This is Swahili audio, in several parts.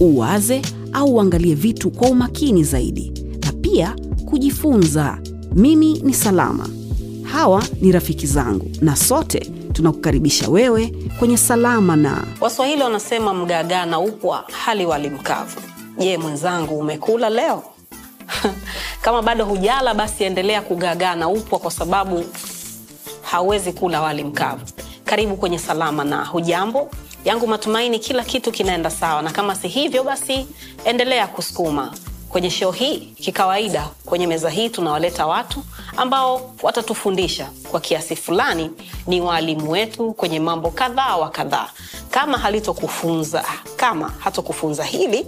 uwaze au uangalie vitu kwa umakini zaidi, na pia kujifunza. Mimi ni Salama, hawa ni rafiki zangu, na sote tunakukaribisha wewe kwenye Salama na Waswahili wanasema mgaagaa na upwa hali wali mkavu. Je, mwenzangu umekula leo? Kama bado hujala, basi endelea kugaagaa na upwa, kwa sababu hauwezi kula wali mkavu. Karibu kwenye Salama na Hujambo. Yangu matumaini kila kitu kinaenda sawa, na kama si hivyo, basi endelea kusukuma kwenye shoo hii. Kikawaida, kwenye meza hii tunawaleta watu ambao watatufundisha kwa kiasi fulani, ni waalimu wetu kwenye mambo kadhaa wa kadhaa. Kama halitokufunza kama hatokufunza hili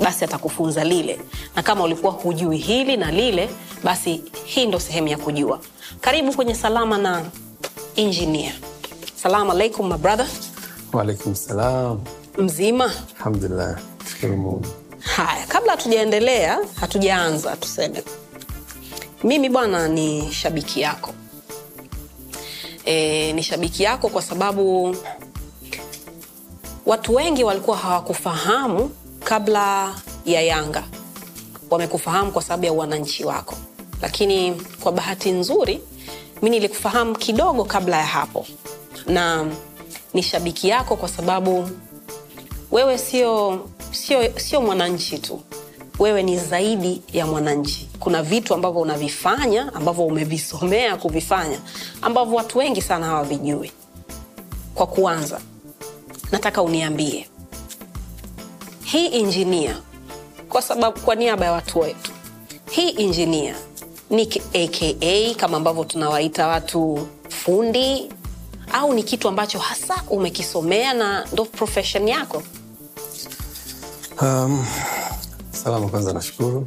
basi atakufunza lile, na kama ulikuwa hujui hili na lile, basi hii ndo sehemu ya kujua. Karibu kwenye Salama na injinia Salamu alaikum my brother, Waalaikum salam. mzima? Alhamdulillah, shukuru Mungu. Haya, kabla hatujaendelea, hatujaanza, tuseme mimi bwana ni shabiki yako e, ni shabiki yako kwa sababu watu wengi walikuwa hawakufahamu kabla ya Yanga, wamekufahamu kwa sababu ya wananchi wako, lakini kwa bahati nzuri mi nilikufahamu kidogo kabla ya hapo, na ni shabiki yako kwa sababu wewe sio sio sio mwananchi tu, wewe ni zaidi ya mwananchi. Kuna vitu ambavyo unavifanya ambavyo umevisomea kuvifanya ambavyo watu wengi sana hawavijui. Kwa kuanza, nataka uniambie hii injinia, kwa sababu kwa niaba ya watu wetu, hii injinia ni aka kama ambavyo tunawaita watu fundi, au ni kitu ambacho hasa umekisomea na ndo profession yako? Um, salama kwanza, nashukuru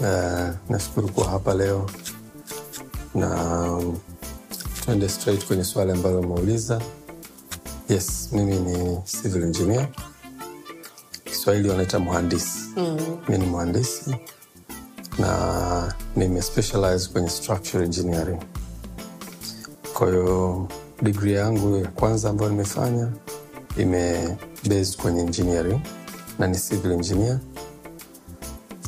uh, nashukuru kuwa hapa leo na um, tuende straight kwenye swali ambalo umeuliza. Yes, mimi ni civil engineer, Kiswahili wanaita mhandisi. mm. Mi ni mhandisi na nimespecialize kwenye structural engineering. Kwa hiyo degree yangu ya kwanza ambayo nimefanya ime based kwenye engineering na ni civil engineer,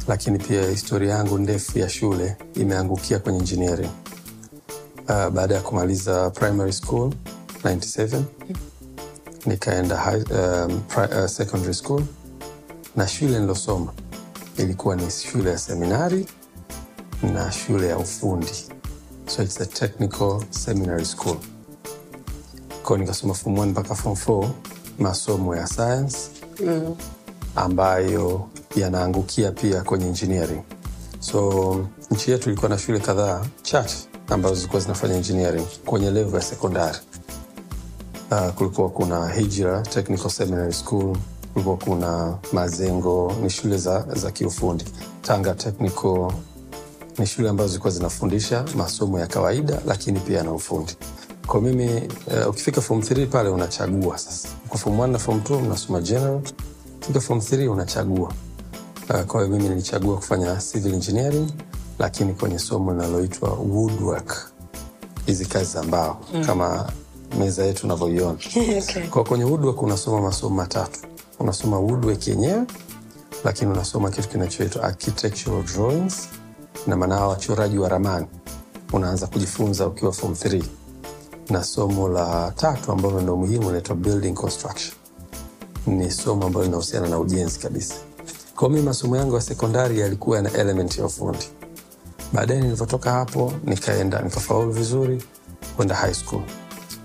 lakini pia historia yangu ndefu ya shule imeangukia kwenye engineering. Uh, baada ya kumaliza primary school 97 nikaenda high, um, pri, uh, secondary school na shule nilosoma ilikuwa ni shule ya seminari na shule ya ufundi, so it's a technical seminary school. Kwao nikasoma form 1 mpaka form 4 masomo ya science ambayo yanaangukia pia kwenye engineering. So nchi yetu ilikuwa na shule kadhaa chache ambazo zilikuwa zinafanya engineering kwenye levo ya sekondari. Uh, kulikuwa kuna Hijra Technical Seminary School, kulikuwa kuna Mazengo, ni shule za, za kiufundi. Tanga Technical ni shule ambazo zilikuwa zinafundisha masomo ya kawaida lakini pia na ufundi. Kwa mimi uh, ukifika form 3 pale unachagua sasa. Kwa form 1 na form 2 unasoma general, ukifika form 3 unachagua. Uh, kwa hiyo mimi nilichagua kufanya civil engineering lakini kwenye somo linaloitwa woodwork, hizi kazi za mbao mm. kama meza yetu unavyoiona. Okay. Kwa kwenye woodwork unasoma masomo matatu. Unasoma woodwork yenyewe, lakini unasoma kitu kinachoitwa architectural drawings, na maana wachoraji wa ramani unaanza kujifunza ukiwa form 3, na somo la tatu ambalo ndio muhimu linaitwa building construction. Ni somo ambalo linahusiana na ujenzi kabisa. Kwa mimi masomo yangu ya sekondari yalikuwa yana element ya ufundi. Baadaye nilivyotoka hapo nikaenda nikafaulu vizuri kwenda high school,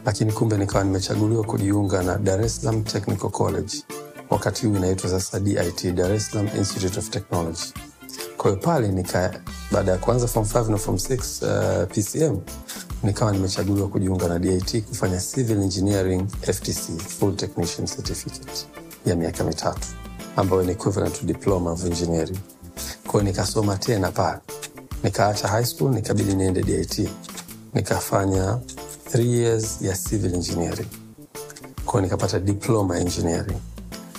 lakini kumbe nikawa nimechaguliwa kujiunga na Dar es Technical College, wakati huu inaitwa sasa DIT, Dar Institute of Technology. Kwa pale nika baada ya kuanza form 5 na form 6 uh, PCM nikawa nimechaguliwa kujiunga na DIT kufanya civil engineering FTC, full technician certificate ya miaka mitatu. ambayo ni equivalent to diploma of engineering. Kwao nikasoma tena pale. Nikaacha high school nikabidi niende dit nikafanya 3 years ya civil engineering. Kwao nikapata diploma engineering.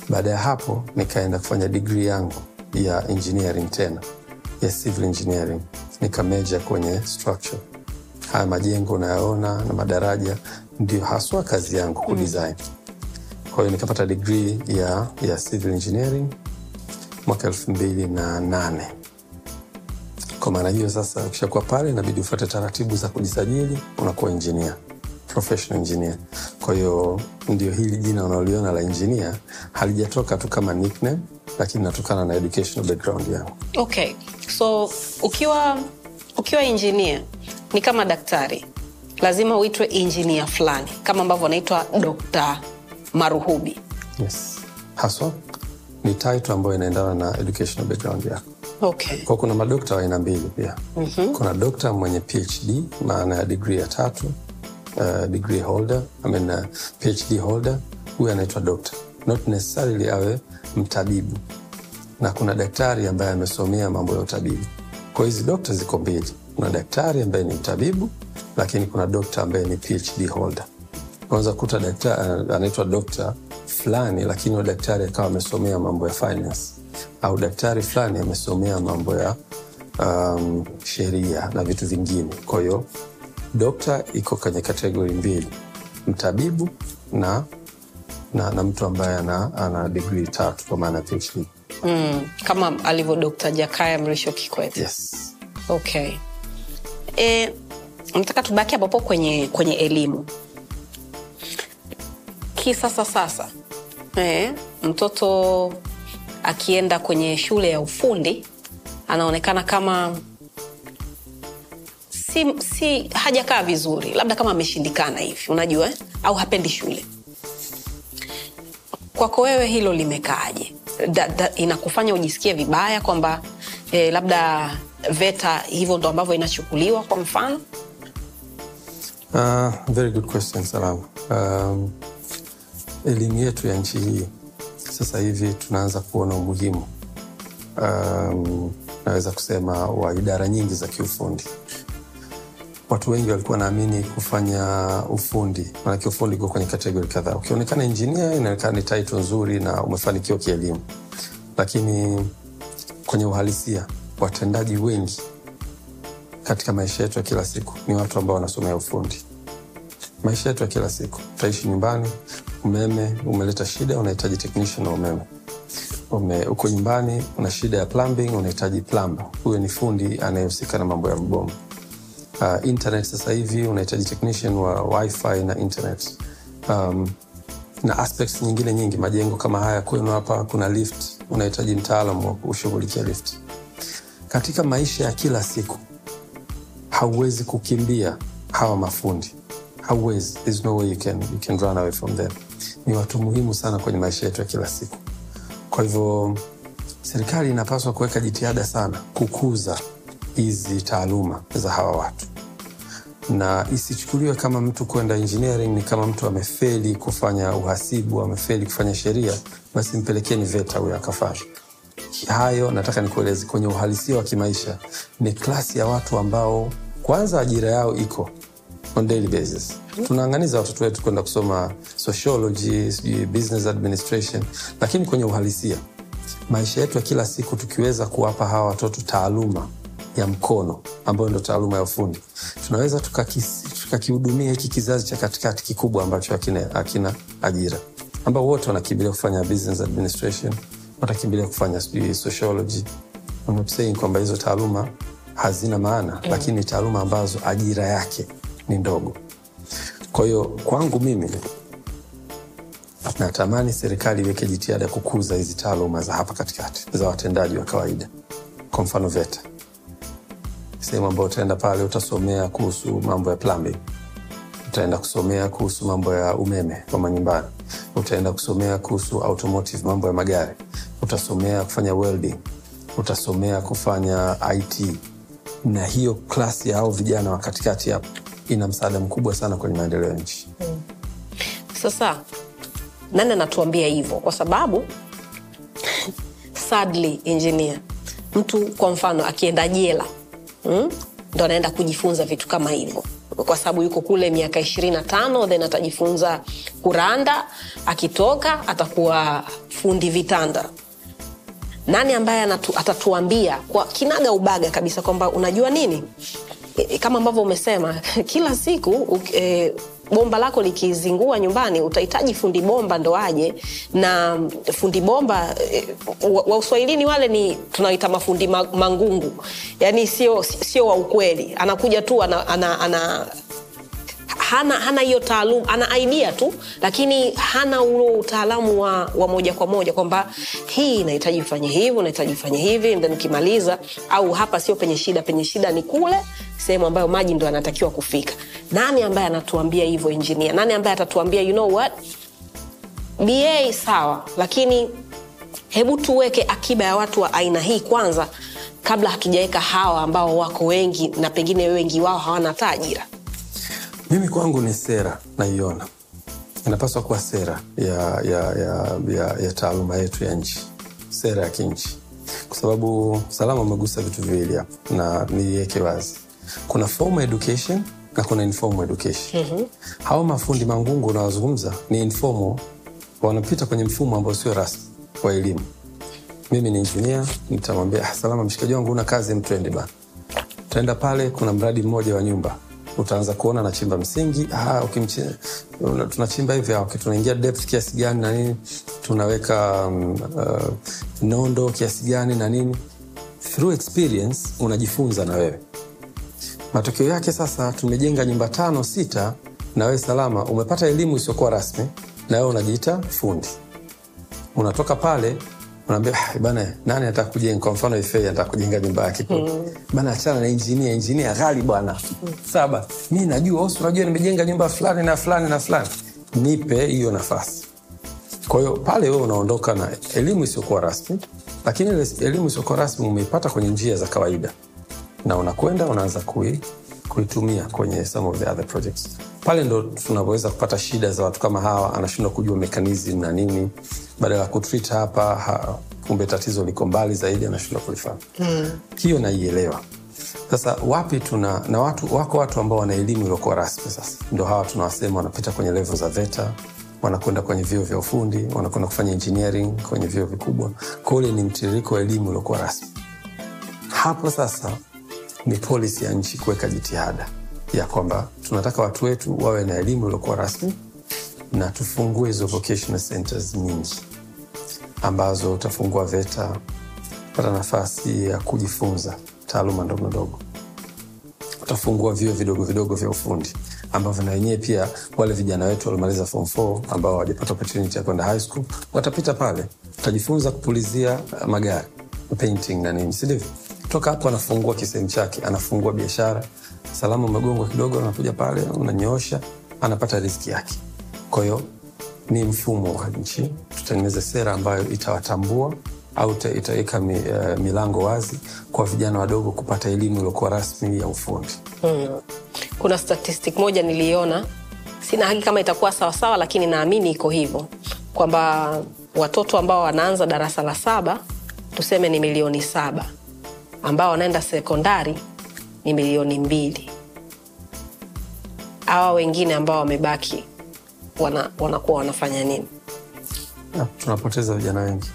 Baada ya hapo nikaenda kufanya digri yangu ya engineering tena ya civil engineering. Nikameja kwenye structure haya majengo unayoona na madaraja ndio haswa kazi yangu kudesign kwa hiyo nikapata degree ya, ya civil engineering mwaka elfu mbili na nane. Kwa maana hiyo sasa ukishakuwa pale inabidi ufuate taratibu za kujisajili unakuwa engineer professional engineer. Kwa hiyo ndio hili jina unaoliona la engineer halijatoka tu kama nickname lakini natokana na educational background yangu. Okay. So ukiwa ukiwa engineer ni kama daktari. Lazima uitwe injinia fulani kama ambavyo anaitwa dokta maruhubi. Yes. Haswa ni title ambayo inaendana na educational background yako. Okay. Kwa kuna madokta wa aina mbili pia. Mm-hmm. kuna dokta mwenye phd maana ya digri ya tatu uh, degree holder I mean, uh, phd holder. Huyu anaitwa dokta. Not necessarily awe mtabibu. Na kuna daktari ambaye amesomea mambo ya utabibu. Kwa hizi dokta ziko mbili kuna daktari ambaye ni mtabibu lakini kuna dokta ambaye ni phd holder. Unaweza kuta daktari anaitwa dokta fulani lakini huyo daktari akawa amesomea mambo ya finance. Au daktari fulani amesomea mambo ya um, sheria na vitu vingine. Kwa hiyo dokta iko kwenye kategori mbili mtabibu na na, na mtu ambaye ana, ana digrii tatu kwa maana phd mm, kama alivyo dokta jakaya mrisho kikwete. Yes. Okay e, nataka tubaki hapopo kwenye kwenye elimu? Kisasa sasa. E, mtoto akienda kwenye shule ya ufundi anaonekana kama si, si hajakaa vizuri. Labda kama ameshindikana hivi unajua au hapendi shule. Kwako wewe hilo limekaaje? Inakufanya ujisikie vibaya kwamba eh, labda veta hivyo ndo ambavyo inachukuliwa kwa mfano Uh, very good question Salamu. Um, elimu yetu ya nchi hii sasa hivi tunaanza kuona umuhimu um, naweza kusema wa idara nyingi za kiufundi. Watu wengi walikuwa naamini kufanya ufundi, maanake ufundi uko kwenye kategori kadhaa. Ukionekana injinia, inaonekana ni title nzuri na umefanikiwa kielimu, lakini kwenye uhalisia watendaji wengi katika maisha yetu ya kila siku ni watu ambao wanasomea ufundi. Maisha yetu ya kila siku, utaishi nyumbani, umeme umeleta shida, unahitaji technician wa umeme. Ume, uko nyumbani una shida ya plumbing, unahitaji plumber. Huyo ni fundi anayehusika na mambo ya mabomba. Uh, internet sasa hivi unahitaji technician wa wifi na internet. Um, na aspects nyingine nyingi, majengo kama haya kwenu hapa kuna lift, unahitaji mtaalam wa kushughulikia lift. Katika maisha ya kila siku hauwezi kukimbia hawa mafundi. Hauwezi. There's no way you can, you can run away from them. Ni watu muhimu sana kwenye maisha yetu ya kila siku. Kwa hivyo serikali inapaswa kuweka jitihada sana kukuza hizi taaluma za hawa watu. Na isichukuliwe kama mtu kwenda engineering ni kama mtu amefeli kufanya uhasibu amefeli kufanya sheria basi mpelekeni veta huyo akafanya hayo nataka nikueleze. Kwenye uhalisia wa kimaisha ni klasi ya watu ambao kwanza ajira yao iko on daily basis. Tunaanganiza watoto wetu kwenda kusoma sociology business administration. Lakini kwenye uhalisia maisha yetu ya kila siku tukiweza kuwapa hawa watoto taaluma ya mkono ambayo ndo taaluma ya ufundi tunaweza tukakihudumia tuka hiki kizazi cha katikati kikubwa ambacho hakina ajira ambao wote wanakimbilia kufanya business administration watakimbilia kufanya sijui sociology I'm not saying kwamba hizo taaluma hazina maana mm. lakini ni taaluma ambazo ajira yake ni ndogo. Kwa hiyo kwangu mimi natamani serikali iweke jitihada ya kukuza hizi taaluma za hapa katikati za watendaji wa kawaida. Kwa mfano VETA. Sehemu ambayo utaenda pale utasomea kuhusu mambo ya plumbing. Utaenda kusomea kuhusu mambo ya umeme kwa manyumbani utaenda kusomea kuhusu automotive mambo ya magari. Utasomea kufanya welding. Utasomea kufanya it na hiyo klasi hao vijana wa katikati hapo ina msaada mkubwa sana kwenye maendeleo ya nchi. Sasa nani anatuambia hivyo? Kwa sababu sadly engineer mtu kwa mfano akienda jela mm? ndo anaenda kujifunza vitu kama hivyo kwa sababu yuko kule miaka ishirini na tano then atajifunza kuranda. Akitoka atakuwa fundi vitanda. Nani ambaye anatu, atatuambia kwa kinaga ubaga kabisa kwamba unajua nini? E, kama ambavyo umesema kila siku e, bomba lako likizingua nyumbani utahitaji fundi bomba ndo aje. Na fundi bomba e, wa, wa uswahilini wale ni tunaita mafundi mangungu. Yaani sio sio wa ukweli. Anakuja tu ana, ana, ana hana hana hiyo taalum ana idea tu lakini hana ulo utaalamu wa, wa moja kwa moja kwamba hii inahitaji ufanye hivi unahitaji ufanye hivi then ukimaliza au hapa sio penye shida penye shida ni kule sehemu ambayo maji ndo anatakiwa kufika. Nani ambaye anatuambia hivyo injinia nani ambaye atatuambia you know what? Ba sawa lakini hebu tuweke akiba ya watu wa aina hii kwanza kabla hatujaweka hawa ambao wako wengi na pengine wengi wao hawana hata ajira mimi kwangu ni sera naiona. Inapaswa kuwa sera ya, ya, ya, ya, ya taaluma yetu ya nchi. Sera ya kinchi. Kwa sababu salama umegusa vitu viwili hapo na niiweke wazi. Kuna formal education na kuna informal education. Mm-hmm. hawa mafundi mangungu unawazungumza ni informal. Wanapita kwenye mfumo ambao sio rasmi wa elimu. Mimi ni injinia nitamwambia "Ah, salama mshikaji wangu una kazi mtwende bana. Utaenda pale kuna mradi mmoja wa nyumba utaanza kuona nachimba msingi ah, ukimche, tunachimba hivi ah, okay, tunaingia depth kiasi gani na nini? Tunaweka um, uh, nondo kiasi gani na nini? Through experience unajifunza na wewe. Matokeo yake sasa tumejenga nyumba tano sita na wewe salama umepata elimu isiyokuwa rasmi na wewe unajiita fundi. Unatoka pale unaambia "Ah, bana nani anataka kujenga? Kwa mfano ife anataka kujenga nyumba yake mm. bana achana na injinia injinia ghali bwana. Saba mi najua usi unajua nimejenga nyumba fulani na fulani na fulani. Nipe hiyo nafasi. Kwa hiyo pale wewe unaondoka na elimu isiyokuwa rasmi lakini ile elimu isiyokuwa rasmi umeipata kwenye njia za kawaida. Na unakwenda unaanza kui, kuitumia kwenye some of the other projects. Pale ndo tunapoweza kupata shida za watu kama hawa anashindwa kujua mekanizmu na nini badala ya kutreat hapa ha, kumbe tatizo liko mbali zaidi anashindwa kulifanya mm. hiyo naielewa. Sasa wapi tuna na watu wako watu ambao wana elimu iliokuwa rasmi sasa. Ndo hawa tunawasema wanapita kwenye levo za veta wanakwenda kwenye vyuo vya ufundi wanakwenda kufanya engineering kwenye vyuo vikubwa. Kule ni mtiririko wa elimu iliokuwa rasmi. Hapo sasa ni polisi ya nchi kuweka jitihada ya kwamba tunataka watu wetu wawe na elimu iliokuwa rasmi na tufungue hizo vocational centers nyingi ambazo utafungua VETA, pata nafasi ya kujifunza taaluma ndogo ndogo, utafungua vyuo vidogo vidogo vya ufundi ambavyo na wenyewe pia wale vijana wetu waliomaliza form 4 ambao hawajapata opportunity ya kwenda high school watapita pale, utajifunza kupulizia magari painting na nini, si ndivyo? Toka hapo anafungua kisehemu chake, anafungua biashara, salama umegongwa kidogo, anakuja pale, unanyoosha, anapata riziki yake. Kwa hiyo ni mfumo wa nchi, tutengeneze sera ambayo itawatambua au itaweka mi, uh, milango wazi kwa vijana wadogo kupata elimu iliyokuwa rasmi ya ufundi. kuna statistic moja niliona sina haki kama itakuwa sawasawa lakini naamini iko hivyo. Kwamba watoto ambao wanaanza darasa la saba tuseme ni milioni saba. Ambao wanaenda sekondari ni milioni mbili. Hawa wengine ambao wamebaki wana, wanafanya nini? Ah, tunapoteza vijana wengi.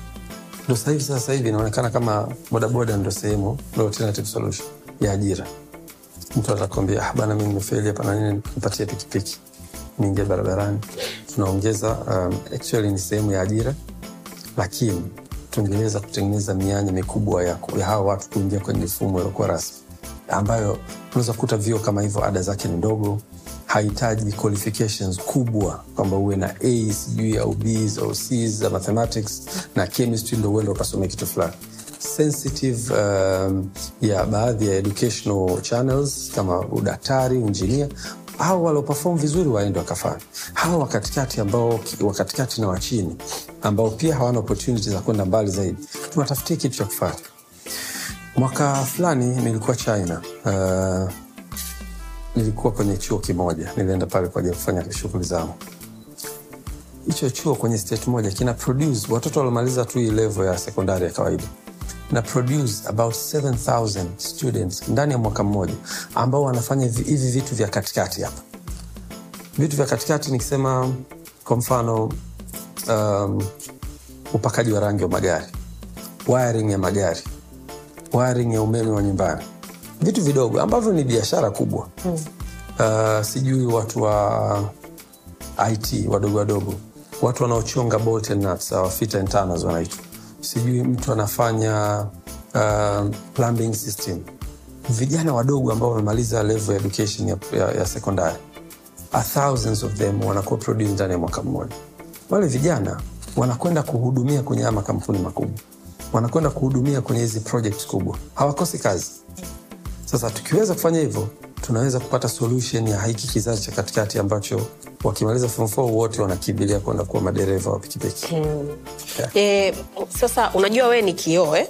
Ndo sahivi sasa hivi inaonekana kama bodaboda ndo sehemu ndo alternative solution ya ajira. Mtu atakwambia ah, bana mi nimefeli hapa na nini nipatie pikipiki. Niingie barabarani. Tunaongeza um, actually ni sehemu ya ajira lakini tungeweza kutengeneza mianya mikubwa ya, ya hawa watu kuingia kwenye mifumo iliokuwa rasmi ambayo unaweza kukuta vio kama hivyo ada zake ni ndogo hahitaji qualifications kubwa kwamba uwe na a sijui au bs au c za mathematics na chemistry ndo uenda ukasomea kitu fulani. Sensitive um, ya baadhi ya educational channels kama udaktari injinia hao walioperform vizuri waende wakafanya. Hawa wakatikati ambao wakatikati na wachini ambao pia hawana opportunity za kwenda mbali zaidi tunatafutia kitu cha kufanya. Mwaka fulani nilikuwa china uh, nilikuwa kwenye chuo kimoja. Nilienda pale kwa ajili ya kufanya shughuli zangu. Hicho chuo kwenye state moja kina produce watoto waliomaliza tu level ya sekondari ya kawaida. Na produce about 7000 students ndani ya mwaka mmoja ambao wanafanya hivi vitu vya katikati hapa. Vitu vya katikati nikisema kwa mfano um, upakaji wa rangi wa magari wiring ya magari wiring ya umeme wa nyumbani vitu vidogo ambavyo ni biashara kubwa. Mm. uh, sijui watu wa it wadogo wadogo. Watu wanaochonga bolt and nuts au fit and turners wanaitwa. Sijui mtu anafanya uh, plumbing system. Vijana wadogo ambao wamemaliza level education ya, ya, ya sekondari thousands of them wanakuwa produce ndani ya mwaka mmoja. Wale vijana wanakwenda kuhudumia kwenye haya makampuni makubwa. Wanakwenda kuhudumia kwenye hizi project kubwa. Hawakosi kazi sasa tukiweza kufanya hivyo tunaweza kupata solution ya hiki kizazi cha katikati ambacho wakimaliza form four wote wanakimbilia kwenda kuwa madereva wa pikipiki. E, sasa unajua wewe ni kioo eh?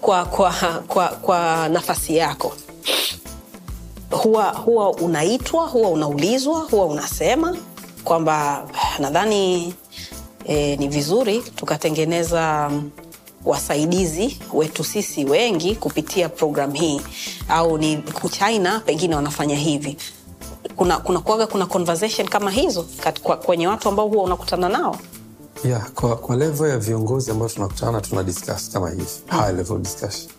kwa, kwa, kwa, kwa nafasi yako. Huwa huwa unaitwa huwa unaulizwa huwa unasema kwamba nadhani e, ni vizuri tukatengeneza wasaidizi wetu sisi wengi kupitia program hii. Au ni china pengine wanafanya hivi. Kuna kuna kuaga kuna conversation kama hizo kwa, kwenye watu ambao huwa unakutana nao? Yeah, kwa, kwa levo ya viongozi ambao tunakutana tuna discuss kama hivi. High level discussion.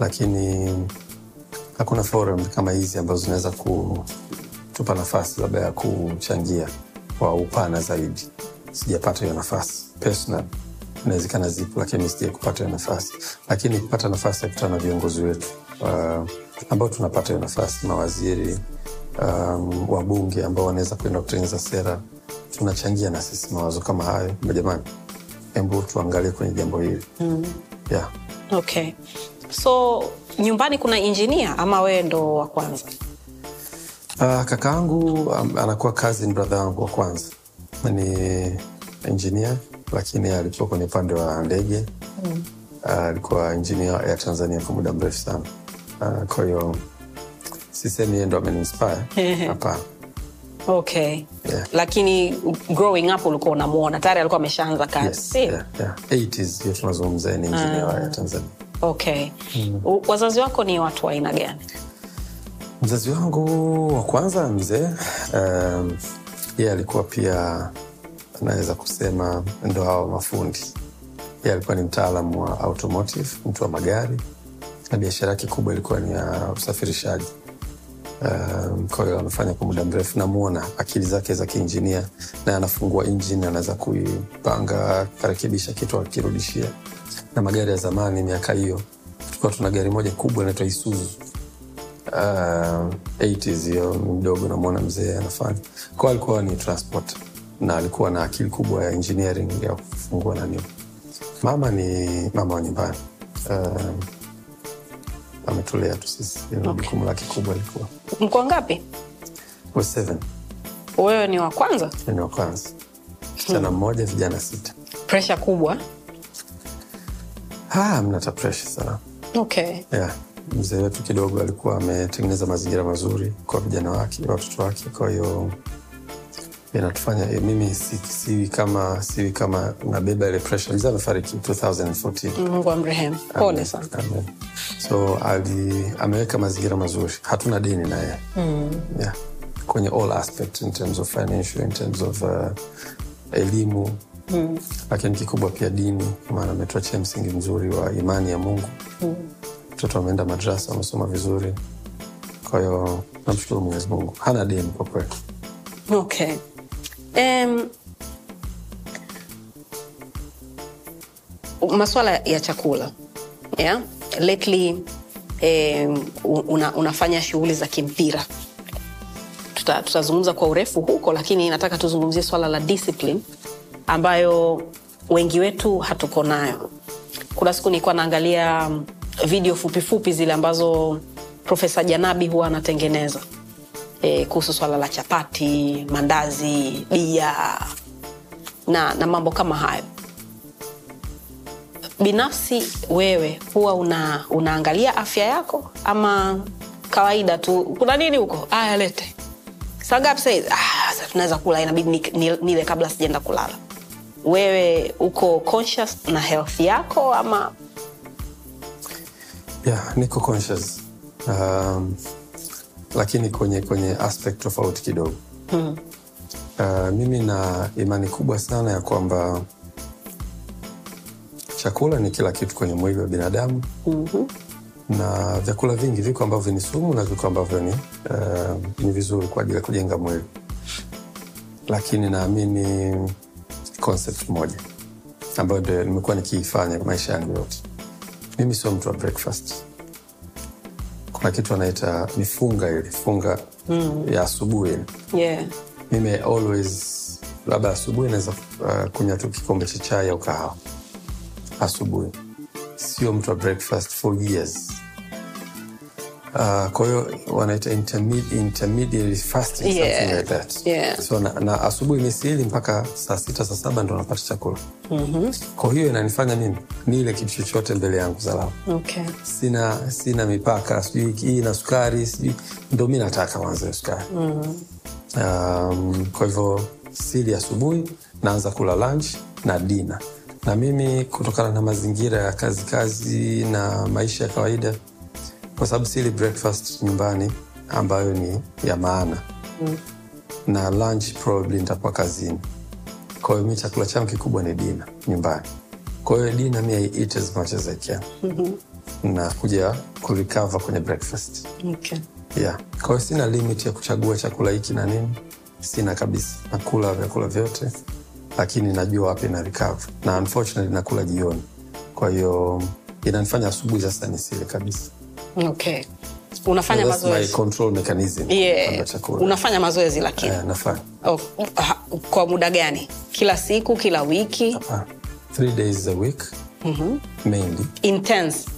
Lakini hakuna forum kama hizi ambazo zinaweza kutupa nafasi labda ya kuchangia kwa upana zaidi. Sijapata hiyo nafasi personal inawezekana zipo lakini mi sijai kupata nafasi. Lakini kupata nafasi ya kutana na viongozi wetu uh, ambao tunapata hiyo nafasi mawaziri um, wabunge ambao wanaweza kuenda kutengeneza sera tunachangia na sisi mawazo kama hayo. Jamani hebu tuangalie kwenye jambo hili. Mm. yeah. okay. So nyumbani kuna injinia ama wewe ndo wa kwanza? Uh, kakaangu um, anakuwa cousin brother wangu wa kwanza. Ni engineer lakini alikuwa kwenye upande wa ndege mm. uh, alikuwa injinia ya tanzania kwa muda mrefu sana. Uh, kwa hiyo sisemi yeye ndo ameniinspire hapana. Okay. Yeah. lakini growing up ulikuwa unamwona tayari alikuwa ameshaanza kazi. Yes, yeah, yeah. 80s hiyo tunazungumza ni injinia ah. ya tanzania. Okay. Mm. wazazi wako ni watu wa aina gani? Mzazi wangu wa kwanza mzee um, yeye alikuwa pia anaweza kusema ndo hawa mafundi. Yeye alikuwa ni mtaalamu wa automotive mtu wa magari na biashara yake kubwa ilikuwa ni ya usafirishaji. Um, kwa hiyo amefanya kwa muda mrefu. Namwona akili zake za kiinjinia na anafungua injini anaweza kuipanga akarekebisha kitu akirudishia. Na magari ya zamani miaka hiyo tulikuwa tuna gari moja kubwa inaitwa isuzu. Uh, 80s hiyo mdogo namwona mzee anafanya. Kwao alikuwa ni transport na alikuwa na akili kubwa ya engineering ya kufungua nani mama ni mama wa nyumbani. Uh, ametulea tu sisi. Okay. jukumu lake kubwa ilikuwa mko ngapi We're seven. Wewe ni wa kwanza? Ni wa kwanza. Msichana mmoja vijana sita. Presha kubwa? Ah, mnata presha sana. Okay. Yeah. mzee wetu kidogo alikuwa ametengeneza mazingira mazuri kwa vijana wake watoto wake. Kwa hiyo inatufanya eh, mimi si- siwi kama siwi kama nabeba ile pressure Liza amefariki 2014 mungu amrehemu. Pole sana. So ali, ameweka mazingira mazuri. Hatuna deni naye mm. yeah. kwenye all aspect in terms of financial in terms of uh, elimu. Mm. lakini kikubwa pia dini maana ametuachia msingi mzuri wa imani ya mungu. Mtoto ameenda madrasa amesoma vizuri. Kwa hiyo namshukuru mwenyezi mungu. Hana deni kwa kweli. Okay um, maswala ya chakula yeah? lately um, una, unafanya shughuli za kimpira. Tuta- tutazungumza kwa urefu huko lakini nataka tuzungumzie swala la discipline ambayo wengi wetu hatuko nayo. Kuna siku nilikuwa naangalia mm, video fupifupi fupi zile ambazo profesa janabi huwa anatengeneza e, kuhusu swala la chapati mandazi bia na, na mambo kama hayo. Binafsi wewe huwa una, unaangalia afya yako ama kawaida tu kuna nini huko? Aya lete. Saa ah, tunaweza kula inabidi ni- ni- nile kabla sijaenda kulala. Wewe uko conscious na health yako ama? Yeah, niko conscious. Um, lakini kwenye kwenye aspect tofauti kidogo. Hmm. uh, mimi na imani kubwa sana ya kwamba chakula ni kila kitu kwenye mwili wa binadamu. Mm-hmm. na vyakula vingi viko ambavyo ni sumu na viko ambavyo ni, uh, ni vizuri kwa ajili ya kujenga mwili. Lakini naamini concept moja ambayo ndio nimekuwa nikiifanya maisha yangu yote. Mimi sio mtu wa breakfast kuna kitu anaita mifunga ile funga mm. ya asubuhi yeah. mimi always labda asubuhi naweza uh, kunywa tu kikombe cha chai au kahawa asubuhi sio mtu wa breakfast for years Uh, kwa hiyo wanaita intermediate, intermediate fasting Yeah. something like that Yeah. so na, na asubuhi misili mpaka saa sita saa saba ndo napata chakula mm-hmm. kwa hiyo inanifanya mimi nile kitu chochote mbele yangu salama okay. sina sina mipaka sijui hii na sukari sijui ndo mi nataka wanze sukari mm-hmm. um, kwa hivyo sili asubuhi naanza kula lunch na dina na mimi kutokana na mazingira ya kazi kazi na maisha ya kawaida kwa sababu sili breakfast nyumbani ambayo ni ya maana. Mm. na lunch probably nitakuwa kazini. Kwa hiyo mi chakula changu kikubwa ni dina nyumbani. Kwa hiyo dina mi I eat as much as I can mm-hmm. na kuja kurecover kwenye breakfast. Okay. yeah. kwa hiyo sina limit ya kuchagua chakula hiki na nini. Sina kabisa. Nakula vyakula vyote lakini najua wapi na recover. Na unfortunately nakula jioni. Kwa hiyo inanifanya asubuhi sasa nisile kabisa Okay. unafanya That's mazoezi. control mechanism. Yeah. unafanya mazoezi lakini? Yeah, nafanya. Oh, kwa muda gani? Kila siku kila wiki? Ah, three days a week. Mainly. Intense?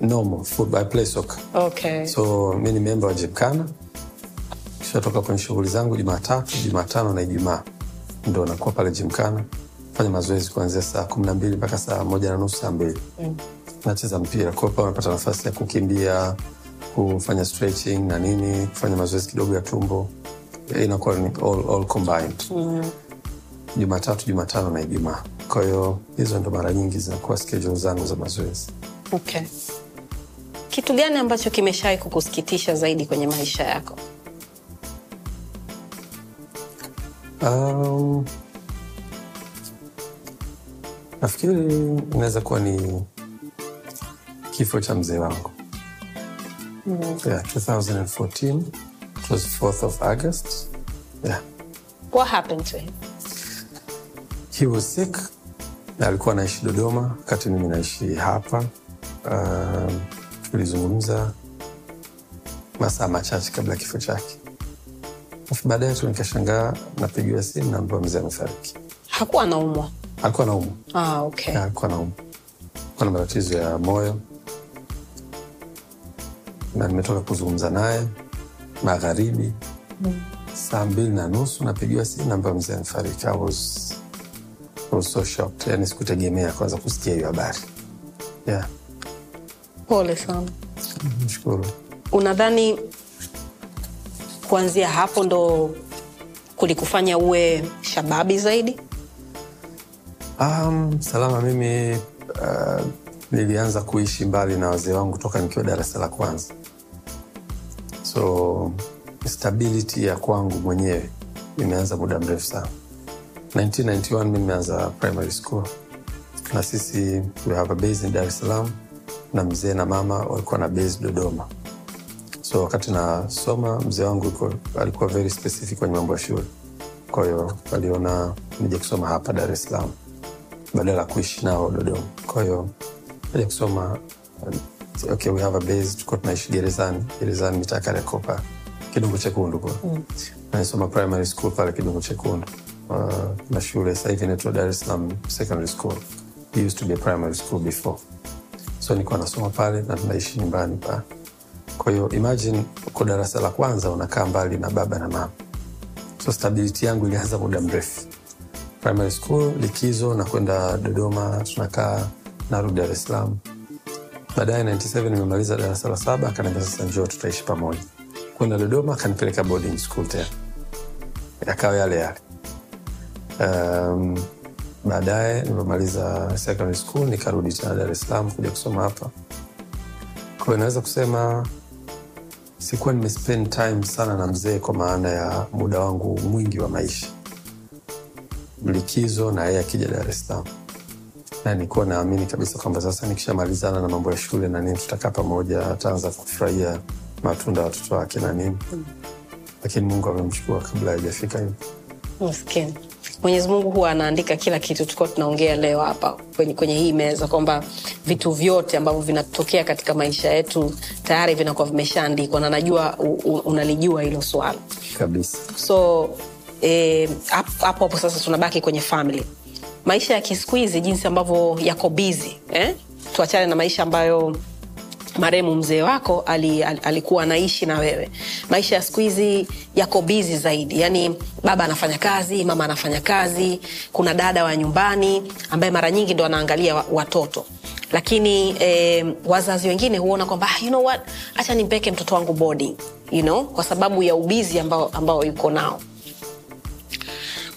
Normal food I play soccer. Okay. so mi ni memba wa jimkana kishatoka kwenye shughuli zangu jumatatu jumatano na ijumaa. Ndo nakuwa pale jimkana fanya mazoezi kuanzia saa kumi na mbili mpaka saa moja na nusu saa mbili. Mm. nacheza mpira. Kwao pa unapata nafasi ya kukimbia kufanya stretching na nini kufanya mazoezi kidogo ya tumbo. Inakuwa ni all, all combined. Mm. jumatatu jumatano na ijumaa. Kwa hiyo hizo ndo mara nyingi zinakuwa schedule zangu za mazoezi. Okay. kitu gani ambacho kimeshawai kukusikitisha zaidi kwenye maisha yako? Um, nafikiri inaweza kuwa ni kifo cha mzee wangu. Yeah, 2014 it was 4th of august. Yeah. what happened to him? He was sick. Na alikuwa anaishi dodoma wakati mimi naishi hapa. Uh, tulizungumza masaa machache kabla ya kifo chake. Alafu baadaye tu nikashangaa napigiwa simu naambiwa mzee amefariki. Hakuwa anaumwa alikuwa naumwa ah, okay. Alikuwa naumwa alikuwa na matatizo ya moyo. Na nimetoka kuzungumza naye magharibi mm. saa mbili na nusu napigiwa simu namba mzee amefariki I was, I was so shocked. Yani sikutegemea kwanza kusikia hiyo habari. Yeah. pole sana. Nashukuru unadhani kuanzia hapo ndo kulikufanya uwe shababi zaidi Um, salama mimi uh, nilianza kuishi mbali na wazee wangu toka nikiwa darasa la kwanza. So stability ya kwangu mwenyewe imeanza muda mrefu sana. 1991 mi nimeanza primary school. Na sisi we have a base in dar es salaam na mzee na mama walikuwa na base dodoma. So wakati nasoma mzee wangu alikuwa very specific kwenye mambo ya shule. Kwa hiyo aliona nije kusoma hapa dar es salaam badala ya kuishi nao dodoma. Kwa hiyo aja kusoma okay, we have a base tukuwa tunaishi gerezani gerezani mitaa kariakopa kidungu chekundu kwa. Mm. nasoma primary school pale kidungu chekundu. Uh, na shule sasa hivi inaitwa dar es salaam secondary school. It used to be a primary school before. So nilikuwa nasoma pale na tunaishi nyumbani pale kwa hiyo imagine uko darasa la kwanza unakaa mbali na baba na mama. So stability yangu ilianza muda mrefu primary school likizo na kwenda dodoma tunakaa narudi dar es salaam. Baadaye 97 nimemaliza darasa la saba akaniambia sasa njoo tutaishi pamoja. Kwenda dodoma akanipeleka boarding school tena. Yakawa yale yale. Um, baadaye nilivyomaliza secondary school nikarudi tena dar es salaam kuja kusoma hapa. Kwa naweza kusema sikuwa nimespend time sana na mzee kwa maana ya muda wangu mwingi wa maisha likizo na yeye akija dar es salaam na nilikuwa naamini kabisa kwamba sasa nikishamalizana na mambo ya shule na nini tutakaa pamoja ataanza kufurahia matunda ya watoto wake na nini lakini mungu amemchukua kabla haijafika hivo Maskini. Mwenyezi Mungu huwa anaandika kila kitu. Tulikuwa tunaongea leo hapa kwenye, kwenye hii meza kwamba vitu vyote ambavyo vinatokea katika maisha yetu tayari vinakuwa vimeshaandikwa, na najua unalijua hilo swala. kabisa So eh, hapo hapo sasa tunabaki kwenye family, maisha ya kisiku jinsi ambavyo yako bizi eh? Tuachane na maisha ambayo marehemu mzee wako ali, al, anaishi na wewe. Maisha ya siku hizi yako bizi zaidi, yaani baba anafanya kazi, mama anafanya kazi, kuna dada wa nyumbani ambaye mara nyingi ndo anaangalia wa- watoto lakini eh, wazazi wengine huona kwamba "Ah, you know what, acha nimpeke mtoto wangu boarding you know, kwa sababu ya ubizi ambao, ambao yuko nao.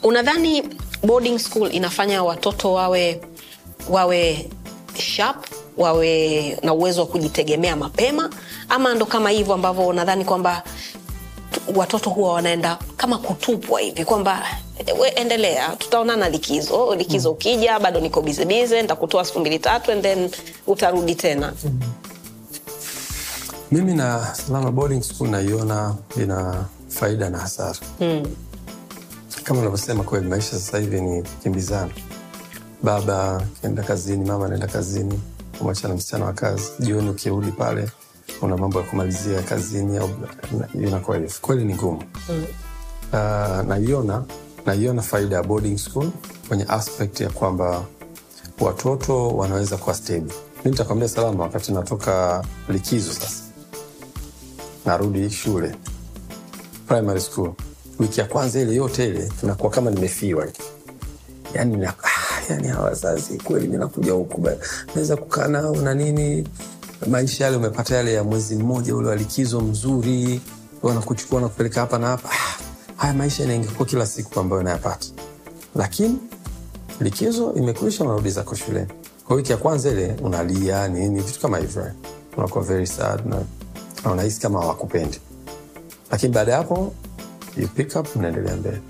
Unadhani boarding school inafanya watoto wawe wawe sharp wawe na uwezo wa kujitegemea mapema? Ama ndo kama hivyo ambavyo nadhani kwamba watoto huwa wanaenda kama kutupwa hivi kwamba we endelea tutaonana likizo likizo ukija bado niko bizebize ntakutoa siku mbili tatu and then utarudi tena. Mimi na salama boarding school naiona ina faida na hasara. Mm. Kama unavyosema kweli maisha sasa hivi ni kukimbizana. baba akienda kazini mama anaenda kazini kumwacha na msichana wa kazi jioni ukirudi pale una mambo ya kumalizia kazini au inakuwa hivi. kweli ni ngumu mm. uh, naiona naiona faida ya boarding school kwenye aspect ya kwamba watoto wanaweza kuwa stable mi nitakwambia salama wakati natoka likizo sasa narudi shule primary school wiki ya kwanza ile yote ile tunakuwa kama nimefiwa. Yani, na, ah, yani hawa wazazi kweli minakuja huku naweza kukaa nao na nini? Maisha yale umepata yale ya mwezi mmoja ule walikizo mzuri wanakuchukua na kupeleka hapa na hapa. Ah, haya maisha yanaingekuwa kila siku ambayo nayapata. Lakini likizo imekwisha unarudi zako shuleni. Kwa wiki ya kwanza ile unalia nini vitu kama hivyo. Unakuwa very sad na unahisi kama hawakupendi. Lakini baada ya hapo you pick up unaendelea mbele.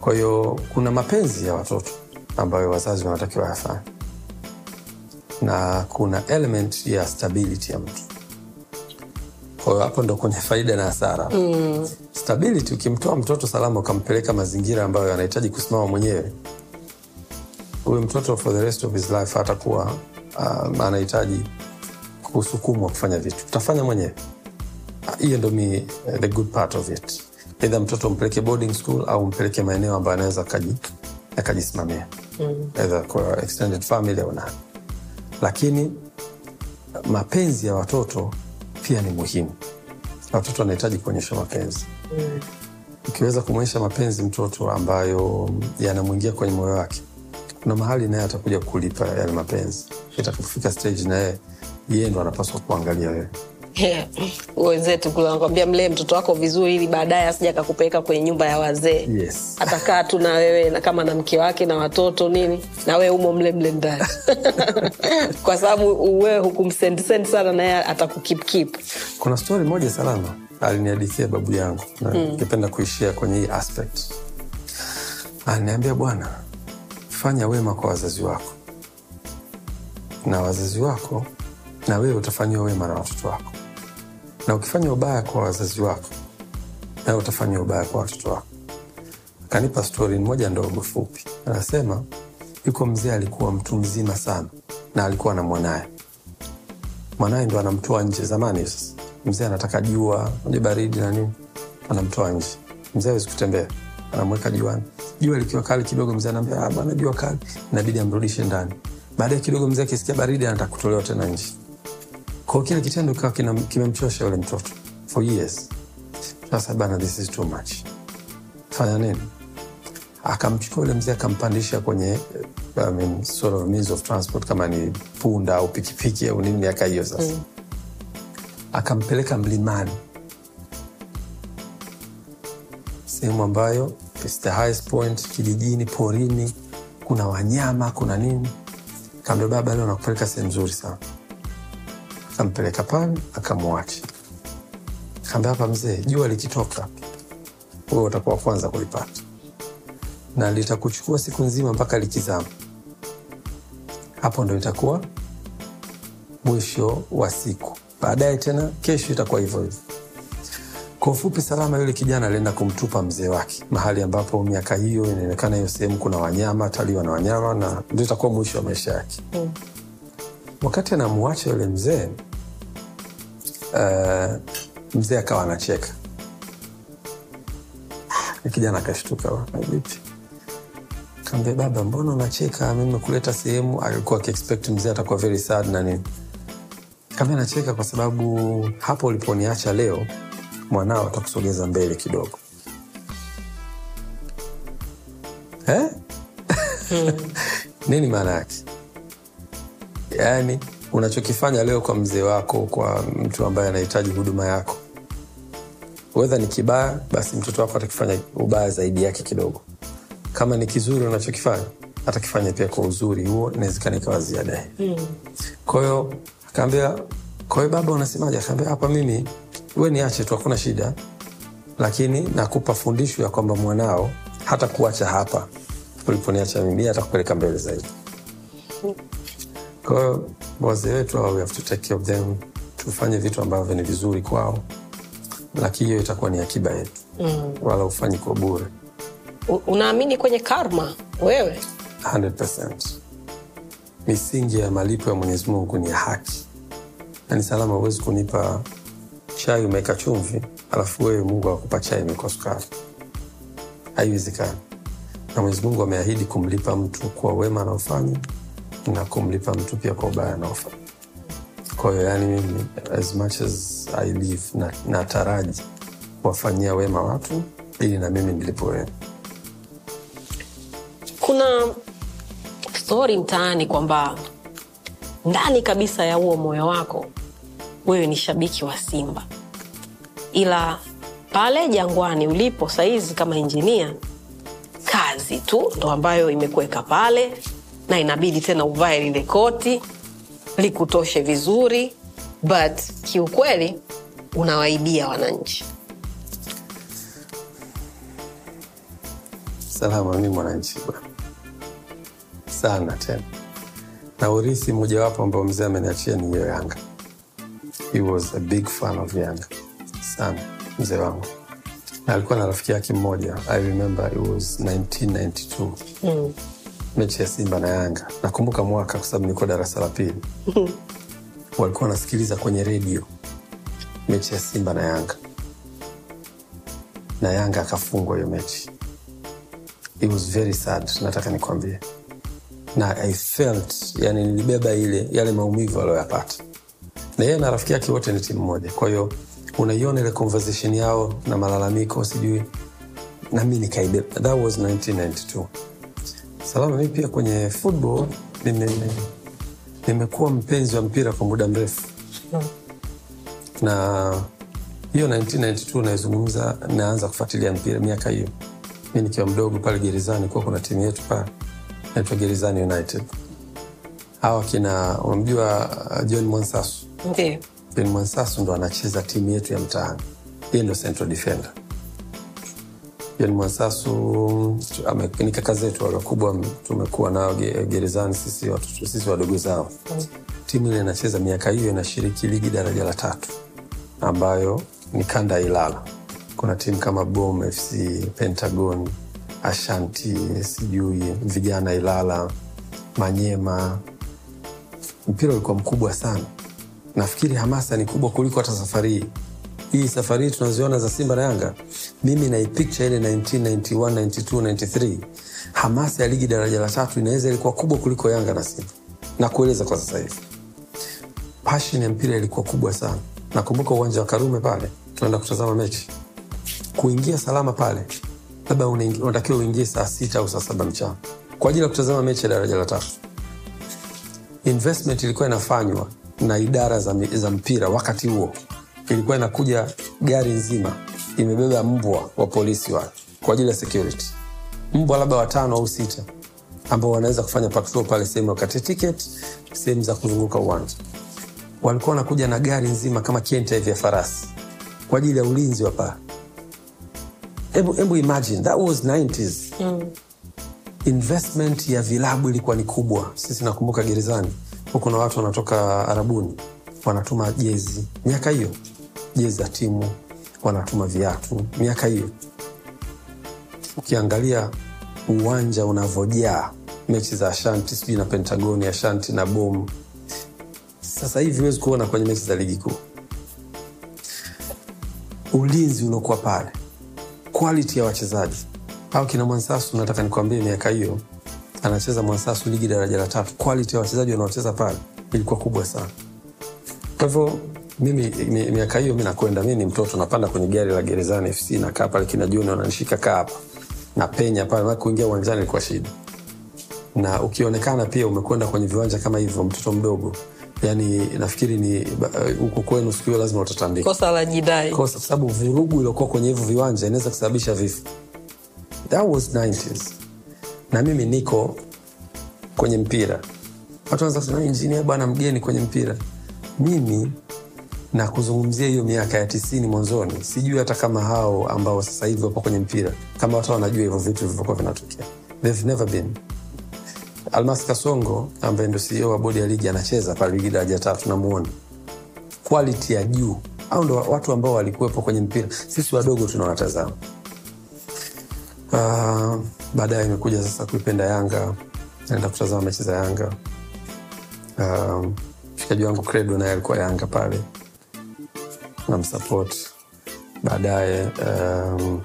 Kwa hiyo kuna mapenzi ya watoto ambayo wazazi wanatakiwa yafanye. Na kuna element ya stability ya mtu. Kwa hiyo hapo ndo kwenye faida na hasara. Mm. stability ukimtoa mtoto salama ukampeleka mazingira ambayo anahitaji kusimama mwenyewe huyu mtoto for the rest of his life atakuwa um, anahitaji kusukumwa kufanya vitu. Utafanya mwenyewe. Hiyo ndo mi uh, the good part of it eidha mtoto mpeleke boarding school au mpeleke maeneo ambayo anaweza akaji- akajisimamia. Mm. kwa extended family au nani lakini mapenzi ya watoto pia ni muhimu. Watoto wanahitaji kuonyesha mapenzi. Mm. ukiweza kumwonyesha mapenzi mtoto ambayo yanamwingia kwenye moyo wake kuna mahali naye atakuja kulipa yale mapenzi. Itakapofika stage naye yeye ndo anapaswa kuangalia wewe Yeah. wenzetu kule wanakwambia mlee mtoto wako vizuri ili baadaye asija kakupeleka kwenye nyumba ya wazee. Yes. atakaa tu na wewe na kama na mke wake na watoto nini na wewe umo mlemle mle ndani. Kwa sababu wewe hukumsendisend sana naye atakukipkip kuna stori moja salama alinihadithia babu yangu na ningependa kuishia kwenye hii aspect. Aliniambia bwana fanya wema kwa wazazi wako. Na wazazi wako na wewe utafanyiwa wema na watoto wako na ukifanya ubaya kwa wazazi wako nawe utafanya ubaya kwa watoto wako. Akanipa stori moja ndogo fupi. Anasema yuko mzee alikuwa mtu mzima sana na alikuwa na mwanaye. Mwanaye ndo anamtoa nje. Zamani sasa. Mzee anataka jua moja baridi na nini. Anamtoa nje. Mzee hawezi kutembea. Anamweka juani. Jua likiwa kali kidogo mzee anaambia "Ah, bwana jua kali. Inabidi amrudishe ndani. Baadaye kidogo mzee akisikia baridi anataka kutolewa tena nje kwao kile kitendo kikawa kimemchosha yule mtoto for years sasa bana this is too much fanya nini akamchukua yule mzee akampandisha kwenye eh, I mean, sort of means of transport kama ni punda au pikipiki au nini miaka hiyo sasa mm. akampeleka mlimani sehemu ambayo is the highest point kijijini, porini, kuna wanyama, kuna nini. Kaambia baba, leo nakupeleka sehemu nzuri sana. Kampeleka pale, akamwacha. Kaambia hapa mzee, jua likitoka wewe utakuwa wa kwanza kulipata, na litakuchukua siku nzima mpaka likizama. Hapo ndo itakuwa mwisho wa siku. Baadaye tena kesho itakuwa hivyo hivyo. Kwa ufupi, Salama yule kijana alienda kumtupa mzee wake mahali ambapo miaka hiyo inaonekana hiyo sehemu kuna wanyama, taliwa na wanyama, na ndio itakuwa mwisho wa maisha yake. Mm. Wakati anamwacha yule mzee uh, mzee akawa anacheka. Kijana akashtuka, "Wa, vipi? Kaambia baba, mbona unacheka? mimekuleta nimekuleta sehemu. Alikuwa akiexpect mzee atakuwa very sad na nini. Kaambia nacheka kwa sababu hapo uliponiacha leo, mwanao atakusogeza mbele kidogo. Eh? Nini maana yake? Yaani unachokifanya leo kwa mzee wako, kwa mtu ambaye anahitaji huduma yako, wedha ni kibaya, basi mtoto wako atakifanya ubaya zaidi yake kidogo. Kama ni kizuri unachokifanya, atakifanya pia kwa uzuri huo, inawezekana ikawa ziada. Kwa hiyo akaambia, kwa hiyo baba, unasemaje? Akaambia, hapa mimi we niache tu, hakuna shida, lakini nakupa fundisho ya kwamba mwanao hata kuacha hapa uliponiacha mimi, atakupeleka mbele zaidi. Kwa hiyo wazee wetu hao, we have to take care of them, tufanye vitu ambavyo ni vizuri kwao, lakini hiyo itakuwa ni akiba yetu, wala ufanyi kwa bure. Unaamini kwenye karma wewe 100%. Misingi ya malipo ya Mwenyezi Mungu ni ya haki, na ni salama. Huwezi kunipa chai umeweka chumvi, alafu wewe Mungu akupa chai imekuwa sukari. Haiwezekani. Na Mwenyezi Mungu ameahidi kumlipa mtu kwa wema anaofanya na kumlipa mtu pia kwa ubaya anaofanya. Kwa hiyo yani, mimi as much as I live na nataraji kuwafanyia wema watu ili na mimi nilipo wema. kuna stori mtaani kwamba ndani kabisa ya huo moyo wako wewe ni shabiki wa Simba, ila pale Jangwani ulipo saizi kama injinia, kazi tu ndo ambayo imekuweka pale, na inabidi tena uvae lile koti likutoshe vizuri, but kiukweli unawaibia wananchi. Salama, mi mwananchi sana tena, na urithi mojawapo ambao mzee ameniachia ni hiyo Yanga. He was a big fan of Yanga sana, mzee wangu, na alikuwa na rafiki yake mmoja. I remember it was 1992 mechi ya Simba na Yanga. Nakumbuka mwaka kwa sababu nilikuwa darasa la pili. Walikuwa wanasikiliza kwenye redio mechi ya Simba na Yanga, na Yanga akafungwa hiyo mechi it was very sad, nataka nikwambie, na I felt, yani nilibeba ile yale maumivu aliyoyapata, na yeye na rafiki yake wote ni timu moja. Kwa hiyo unaiona ile conversation yao na malalamiko, sijui na mi nikaibeba. That was 1992. Salama, mi pia kwenye football nime nimekuwa mpenzi wa mpira kwa muda mrefu na hiyo 1992 naizungumza, naanza kufuatilia mpira miaka hiyo mi nikiwa mdogo pale gerezani, kuwa kuna timu yetu pale naitwa Gerezani United. Hawa kina unamjua uh, John Mwansasu. Ndio. John Mwansasu ndo anacheza timu yetu ya mtaani, yeye ndo central defender. John Mwansasu ame- ni kaka zetu wakubwa, tumekuwa nao gerezani sisi watoto, sisi wadogo zao. Timu ile inacheza miaka hiyo, inashiriki ligi daraja la tatu ambayo ni kanda ya Ilala. Kuna timu kama Bom FC, Pentagon, Ashanti, sijui vijana Ilala, Manyema. Mpira ulikuwa mkubwa sana, nafikiri hamasa ni kubwa kuliko hata safari hii. Hii safari tunaziona za Simba na Yanga, mimi naipikcha ile 1991, 92, 93, hamasa ya ligi daraja la tatu inaweza ilikuwa kubwa kuliko Yanga na Simba, na kwa sasa hivi. Pashen ya mpira ilikuwa kubwa sana. Nakumbuka uwanja wa Karume pale, tunaenda kutazama mechi, kuingia salama pale, labda unatakiwa uingie saa sita au saa saba mchana. Kwa ajili ya kutazama mechi ya daraja la tatu. Investment ilikuwa inafanywa na idara za, za mpira wakati huo, ilikuwa inakuja gari nzima imebeba mbwa wa polisi wale kwa ajili ya security. Mbwa labda watano au sita ambao wanaweza kufanya patrol pale sehemu wakati ticket sehemu za kuzunguka uwanja. Walikuwa wanakuja na gari nzima kama kenta hivi ya farasi kwa ajili ya ulinzi wa pale hebu hebu imagine that was 90s investment ya vilabu ilikuwa ni kubwa. Sisi nakumbuka gerezani huko na watu wanatoka arabuni wanatuma jezi. Miaka hiyo jezi za timu wanatuma viatu. Miaka hiyo ukiangalia uwanja unavyojaa mechi za ashanti sijui na pentagoni ashanti na bom sasa hivi huwezi kuona kwenye mechi za ligi kuu. Ulinzi uliokuwa pale quality ya wachezaji. Au kina mwansasu nataka nikwambie miaka hiyo anacheza mwansasu ligi daraja la tatu. Quality ya wachezaji wanaocheza pale ilikuwa kubwa sana. Kwa hivyo mimi miaka hiyo mi nakwenda mi ni mtoto napanda kwenye gari la gerezani fc nakaa pale kina juni wananishika kaa hapa. Napenya pale kuingia uwanjani kwa shida. Na ukionekana pia umekwenda kwenye viwanja kama hivyo mtoto mdogo yani nafikiri ni huko huko kwenu siku hiyo lazima utatandika. Kosa la jidai kosa kwa sababu vurugu iliokuwa kwenye hivyo viwanja inaweza kusababisha vifo. That was 90s na mimi niko kwenye mpira. Watu wanaanza kusema injinia bwana mgeni kwenye mpira. Mimi na kuzungumzia hiyo miaka ya tisini mwanzoni. Sijui hata kama hao ambao sasa hivi wapo kwenye mpira kama watu wanajua hivyo vitu vilivyokuwa vinatokea. They've never been. Almas kasongo ambaye ndo ceo wa bodi ya ligi anacheza pale ligi daraja tatu namuona. Quality ya juu. Au ndo watu ambao walikuwepo kwenye mpira. Sisi wadogo tunawatazama uh, baadaye imekuja sasa kuipenda yanga. Naenda kutazama mechi za yanga. Uh, mshikaji wangu credo naye alikuwa yanga pale namsapot baadaye um,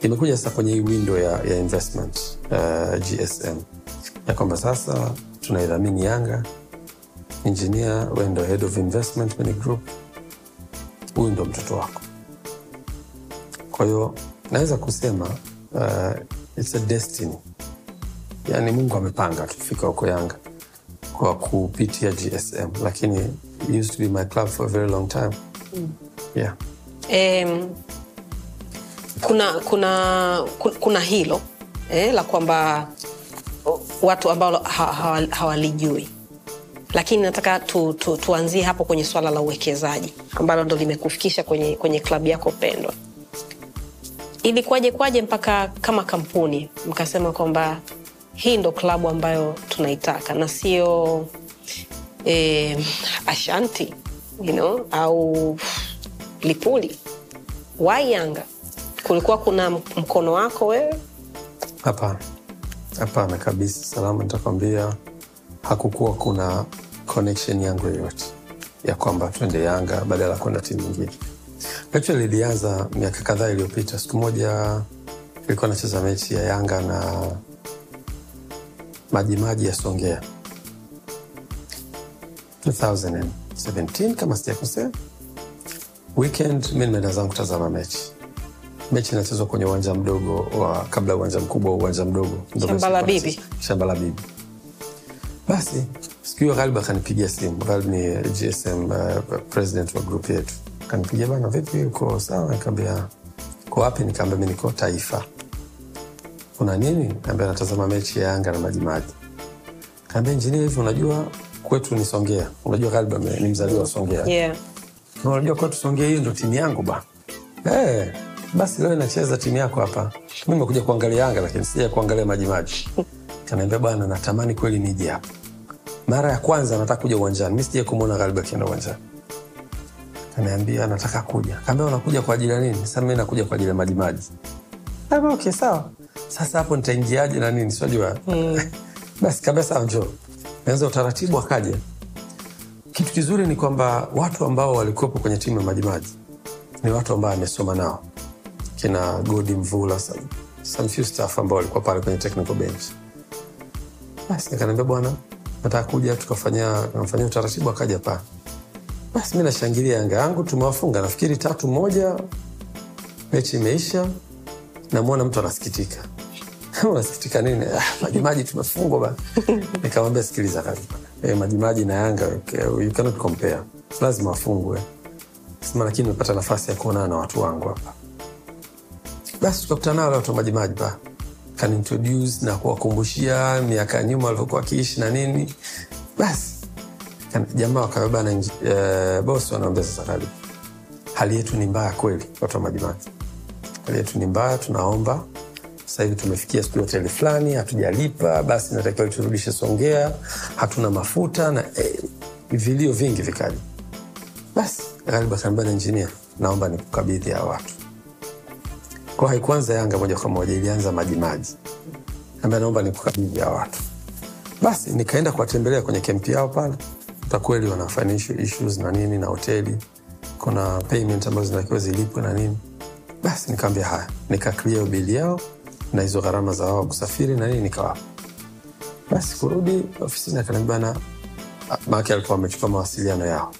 imekuja sasa kwenye hii window ya, ya investment uh, gsm ya kwamba sasa tunaidhamini yanga. Engineer we ndo head of investment kwenye group. Huyu ndo mtoto wako. Kwa hiyo naweza kusema uh, it's a destiny. Yani mungu amepanga akifika huko yanga kwa kupitia gsm lakini it used to be my club for a very long time yeah. Eh, kuna kuna kuna hilo eh, la kwamba watu ambao ha- hawa- hawalijui. Lakini nataka tu, tu, tuanzie hapo kwenye swala la uwekezaji ambalo ndo limekufikisha kwenye, kwenye klabu yako pendwa. Ilikuwaje kwaje mpaka kama kampuni mkasema kwamba hii ndo klabu ambayo tunaitaka na sio eh, ashanti you know, au lipuli why yanga? Kulikuwa kuna mkono wako wewe? Hapana. Hapana kabisa. Salama nitakwambia hakukuwa kuna connection yangu yoyote ya kwamba twende yanga badala ya kwenda timu nyingine. Actually ilianza miaka kadhaa iliyopita. Siku moja ilikuwa nacheza mechi ya yanga na majimaji ya songea 2017 kama sijakosea. Weekend mi nimeenda zangu kutazama mechi. Mechi inachezwa kwenye uwanja mdogo wa kabla uwanja mkubwa uwanja mdogo. Shamba la Bibi. shamba la bibi. Basi siku hiyo ghalib akanipigia simu. Ghalib ni gsm uh, president wa grup yetu. Kanipigia bana vipi? Uko sawa? Nikaambia ko wapi? Nikaambia mi niko taifa. Kuna nini? Kaambia natazama mechi ya yanga na majimaji. Kaambia injinia hivi unajua kwetu ni songea unajua ghalib ame- ni mzaliwa wa songea yeah. na unajua kwetu Songea hiyo ndo timu yangu ba hey, basi leo inacheza timu yako hapa. Mimi nimekuja kuangalia Yanga lakini sija kuangalia Majimaji. Kanaambia bwana, natamani kweli nije hapa. Mara ya kwanza nataka kuja uwanjani, Mimi sija kumuona Ghalibu kienda uwanjani. Kaniambia nataka kuja. Kaambia unakuja kwa ajili ya nini? Sasa mimi nakuja kwa ajili ya maji Kaambia okay, sawa. Sasa hapo nitaingiaje na nini? Sijua. mm. basi kabisa njoo. Naanza utaratibu, akaja kitu kizuri ni kwamba watu ambao walikuwepo kwenye timu ya Majimaji ni watu ambao amesoma nao, kina Godi Mvula, some, some few staff ambao walikuwa pale kwenye technical bench. Basi nikaniambia bwana, nataka kuja tukafanya kamfanyia utaratibu, akaja pale. Basi mi nashangilia Yanga yangu, tumewafunga nafikiri tatu moja, mechi imeisha, namwona mtu anasikitika unasikitika nini? Ah, Majimaji tumefungwa bana. Nikamwambia sikiliza kazi eh, Majimaji na Yanga you cannot compare, lazima wafungwe. Sema lakini nimepata nafasi ya kuonana na watu wangu hapa. basi tukakutana nao watu wa majimaji pa kanintroduce na kuwakumbushia miaka ya nyuma walivyokuwa wakiishi na nini basi jamaa wakabeba na uh, bosi wanaambia sasa kali hali yetu ni mbaya kweli watu wa majimaji hali yetu ni mbaya tunaomba sasa hivi tumefikia siku hoteli fulani hatujalipa basi natakiwa turudishe songea. Hatuna mafuta na eh, vilio vingi vikaja basi Ghalib akaniambia na injinia naomba nikukabidhi hawa watu. Kwa haikuanza yanga moja kwa moja ilianza majimaji ambia naomba nikukabidhi hawa watu. Basi nikaenda kuwatembelea kwenye kempi yao pale. Ta kweli wana financial issues na nini na hoteli. Kuna payment ambazo zinatakiwa zilipwe na nini. Basi nikaambia haya. Nikaklia bili yao na hizo gharama za wao kusafiri na nini nikawapa basi kurudi ofisini. Akaniambia na alikuwa amechukua mawasiliano yao.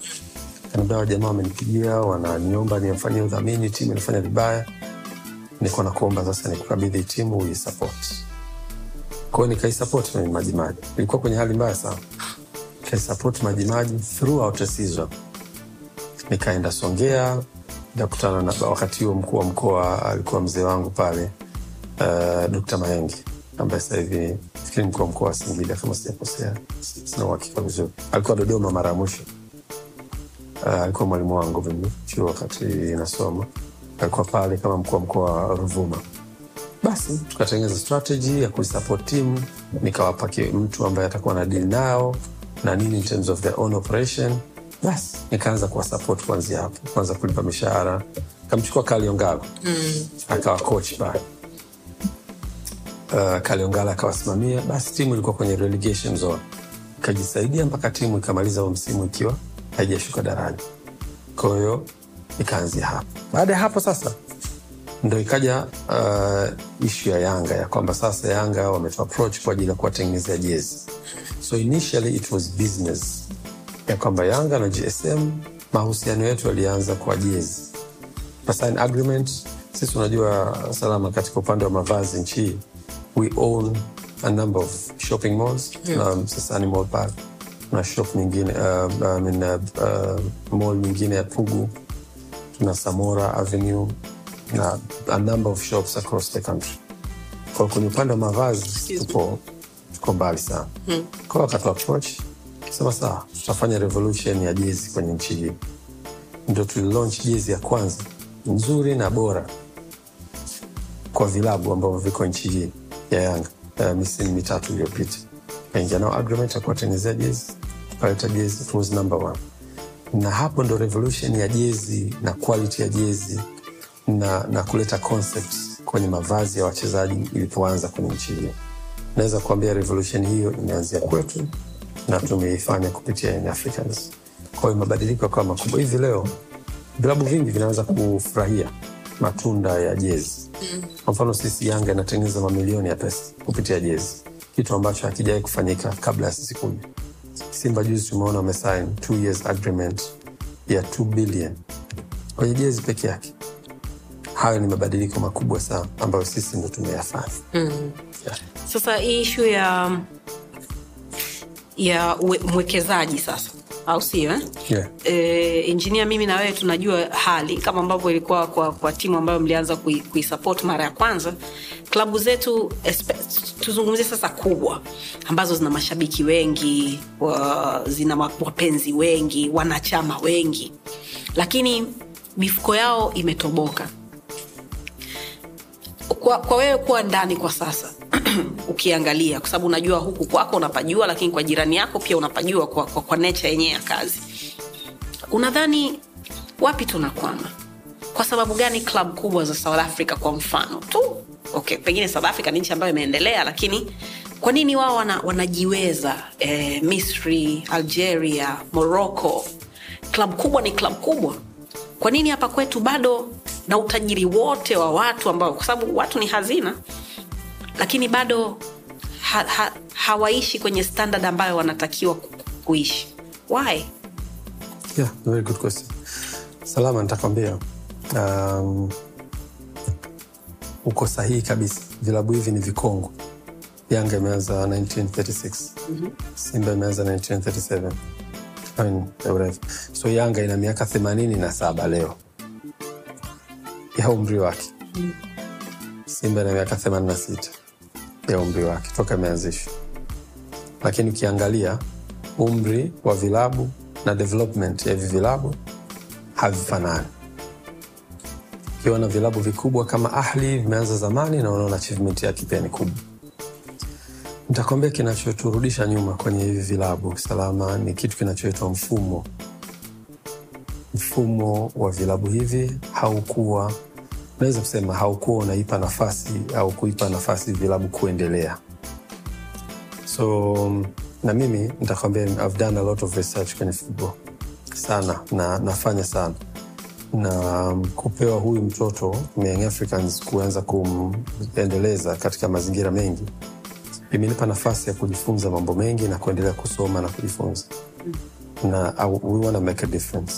Kaniambia "Hawa jamaa wamenipigia wananiomba niwafanyie udhamini timu inafanya vibaya. Niko na kuomba sasa nikukabidhi timu uisapoti kwao nikaisapoti kwenye majimaji ilikuwa kwenye hali mbaya sana. Nikaisapoti majimaji throughout season. Nikaenda songea nikakutana na wakati huo mkuu wa mkoa alikuwa mzee wangu pale uh, dkt maengi ambaye sasa hivi fikiri mkuu wa mkoa wa singida kama sijakosea sina uhakika vizuri. Alikuwa dodoma mara ya mwisho. Uh, alikuwa mwalimu wangu mimi chuo wakati nasoma. Alikuwa pale kama mkuu wa mkoa wa ruvuma. Basi tukatengeneza strategy ya kuisupport timu nikawapa mtu ambaye atakuwa na deal nao na nini in terms of their own operation. Basi nikaanza kuwasupport kuanzia hapo. Kwanza kulipa mishahara. Kamchukua kaliongalo mm. akawa coach pale uh, kaliongala akawasimamia basi timu ilikuwa kwenye relegation zone. Ikajisaidia mpaka timu ikamaliza huo msimu ikiwa haijashuka daraja kwa hiyo ikaanzia hapo. Baada ya hapo sasa ndo ikaja uh, ishu ya yanga ya kwamba sasa yanga wametu approach kwa ajili ya kuwatengenezea jezi. So initially it was business ya kwamba yanga na gsm mahusiano yetu yalianza kwa jezi. Tukasign agreement sisi unajua salama katika upande wa mavazi nchi we own a number of shopping malls. Na msasani mall Park. Na shop nyingine uh, I mean, uh, uh, mall nyingine ya pugu. Tuna samora avenue. Na a number of shops across the country. Kwa kwenye upande wa mavazi tupo tuko mbali sana. Hmm. kwa wakati wa approach sema sawa tutafanya revolution ya jezi kwenye nchi hii. Ndo tulilaunch jezi ya kwanza nzuri na bora kwa vilabu ambavyo viko nchi hii ya yanga uh, misimu mitatu iliyopita kaingia nao agreement ya kuwatengenezea jezi kaleta jezi was number one na hapo ndo revolution ya jezi na quality ya jezi na, na kuleta concept kwenye mavazi ya wachezaji ilipoanza kwenye nchi hiyo naweza kuambia revolution hiyo imeanzia kwetu na tumeifanya kupitia Young Africans. Kwa hiyo mabadiliko yakawa makubwa. Hivi leo vilabu vingi vinaanza kufurahia matunda ya jezi. Kwa mfano sisi Yanga inatengeneza mamilioni ya pesa kupitia jezi, kitu ambacho hakijawahi kufanyika kabla ya sisi kuja. Simba juzi tumeona wamesign two years agreement ya 2 billion kwenye jezi peke yake. Hayo ni mabadiliko makubwa sana ambayo sisi ndo tumeyafanya. Yeah. sasa hii ishu ya ya mwekezaji sasa au sio eh? Yeah. e, injinia mimi na wewe tunajua hali kama ambavyo ilikuwa kwa, kwa timu ambayo mlianza kui- mara ya kwanza klabu zetu tuzungumzie sasa kubwa ambazo zina mashabiki wengi wa, zina wapenzi wengi wanachama wengi lakini mifuko yao imetoboka kwa, kwa wewe kuwa ndani kwa sasa ukiangalia kwa sababu unajua huku kwako unapajua lakini kwa jirani yako pia unapajua kwa, kwa, kwa nature yenyewe ya kazi. Unadhani wapi tunakwama? Kwa sababu gani klab kubwa za south africa kwa mfano? Tu okay pengine south africa ni nchi ambayo imeendelea lakini kwa nini wao wana, wanajiweza eh, misri algeria morocco? Klab kubwa ni klab kubwa. Kwa nini hapa kwetu bado na utajiri wote wa watu ambao kwa sababu watu ni hazina lakini bado ha, ha, hawaishi kwenye standard ambayo wanatakiwa kuishi. Why? Yeah, very good question. Salama, nitakwambia. Um, uko sahihi kabisa. Vilabu hivi ni vikongwe Yanga imeanza 1936 Simba imeanza 1937 I mean. So Yanga ina miaka themanini na saba leo. Ya umri wake. Simba ina miaka 86 ya umri wake toka imeanzishwa, lakini ukiangalia umri wa vilabu na development ya hivi vilabu havifanani. Ukiona vilabu vikubwa kama Ahli vimeanza zamani na unaona achievement yake pia ni kubwa. Nitakwambia kinachoturudisha nyuma kwenye hivi vilabu salama ni kitu kinachoitwa mfumo. Mfumo wa vilabu hivi haukuwa, naweza kusema haukuwa unaipa nafasi au kuipa nafasi vilabu kuendelea. So na mimi nitakwambia, I've done a lot of research kwenye football sana, na nafanya sana na kupewa huyu mtoto Young Africans kuanza kumendeleza katika mazingira mengi imenipa nafasi ya kujifunza mambo mengi na kuendelea kusoma na kujifunza na we wanna make a difference.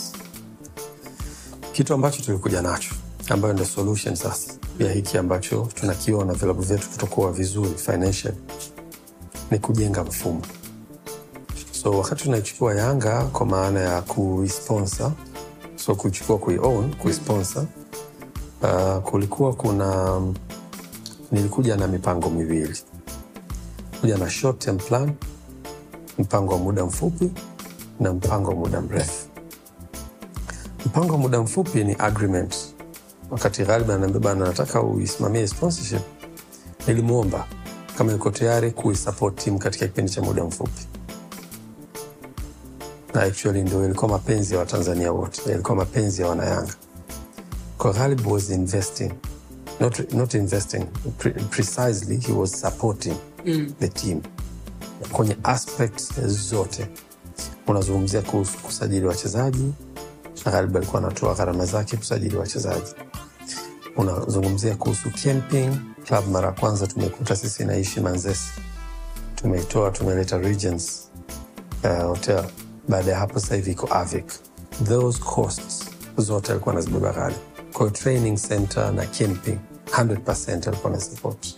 Kitu ambacho tulikuja nacho ambayo ndio solution sasa ya hiki ambacho tunakiona vilabu vyetu kutokuwa vizuri financial ni kujenga mfumo. So wakati tunaichukua Yanga kwa maana ya kuisponsor, so kuichukua kuiown, kuisponsor, uh, kulikuwa kuna nilikuja na mipango miwili kuja na short term plan, mpango wa muda mfupi na mpango wa muda mrefu. Mpango wa muda mfupi ni agreement. Wakati Ghalib ananiambia bana, nataka uisimamie sponsorship, nilimwomba kama yuko tayari kuisupport timu katika kipindi cha muda mfupi, na actually ndio ilikuwa mapenzi ya Watanzania wote, ilikuwa mapenzi ya Wanayanga. Kwa Ghalib was investing not, not investing pre precisely he was supporting the team kwenye aspects zote. Unazungumzia kuhusu kusajili wachezaji, Ghalib alikuwa anatoa gharama zake kusajili wachezaji. Unazungumzia kuhusu camping club. Mara ya kwanza tumekuta sisi naishi Manzese, tumeitoa tumeleta Regents uh, hotel. Baada ya hapo sasa hivi iko Avic. Those costs zote alikuwa anazibeba Ghali. Kwa training center na camping 100% alikuwa na support.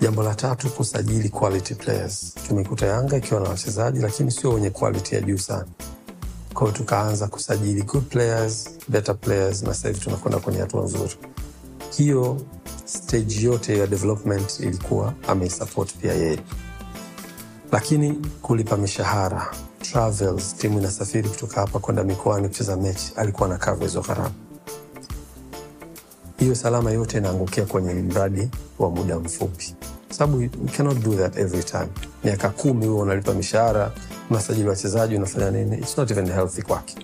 Jambo la tatu, kusajili quality players. Tumekuta Yanga ikiwa na wachezaji lakini sio wenye quality ya juu sana. Kwa hiyo tukaanza kusajili good players, better players, na sasa tunakwenda kwenye hatua nzuri. Hiyo stage yote ya development ilikuwa ameisupport pia yeye, lakini kulipa mishahara, travels, timu inasafiri kutoka hapa kwenda mikoani kucheza mechi, alikuwa na cover hizo gharama hiyo salama yote inaangukia kwenye mradi wa muda mfupi, sababu you cannot do that every time. Miaka kumi huo unalipa mishahara, unasajili wachezaji, unafanya nini? It's not even healthy kwake.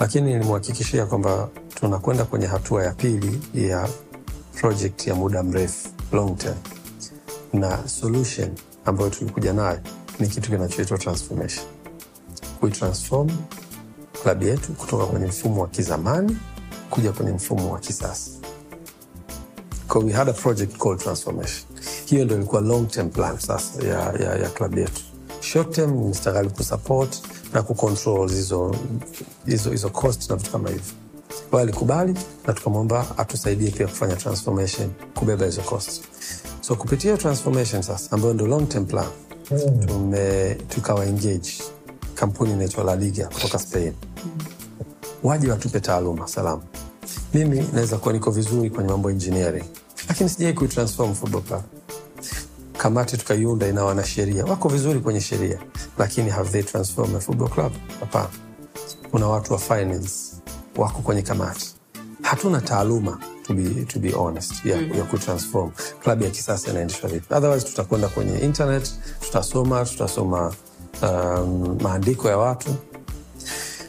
Lakini nilimhakikishia kwamba tunakwenda kwenye hatua ya pili ya project ya muda mrefu, long term, na solution ambayo tulikuja nayo ni kitu kinachoitwa transformation. Kuitransform klabu yetu kutoka kwenye mfumo wa kizamani kuja kwenye mfumo wa kisasa. So we had a project called transformation. Hiyo ndo ilikuwa long term plan sasa ya, ya, ya klabu yetu. Short term nitakali kusupport na kucontrol hizo hizo hizo cost na vitu kama hivyo. Kwa alikubali na tukamwomba atusaidie pia kufanya transformation, kubeba hizo cost. So kupitia transformation sasa ambayo ndio long term plan tume tukawa engage kampuni inaitwa La Liga kutoka Spain waje watupe taaluma salamu. Mimi naweza kuwa niko vizuri kwenye mambo ya engineering, lakini sijai kuitransform football club. Kamati tukaiunda ina wanasheria wako vizuri kwenye sheria, lakini have they transformed a football club? Hapana. Kuna watu wa finance wako kwenye kamati, hatuna taaluma to be, to be honest ya, ya kutransform klabu ya kisasa inaendeshwa vipi. Otherwise tutakwenda kwenye internet, tutasoma tutasoma um, maandiko ya watu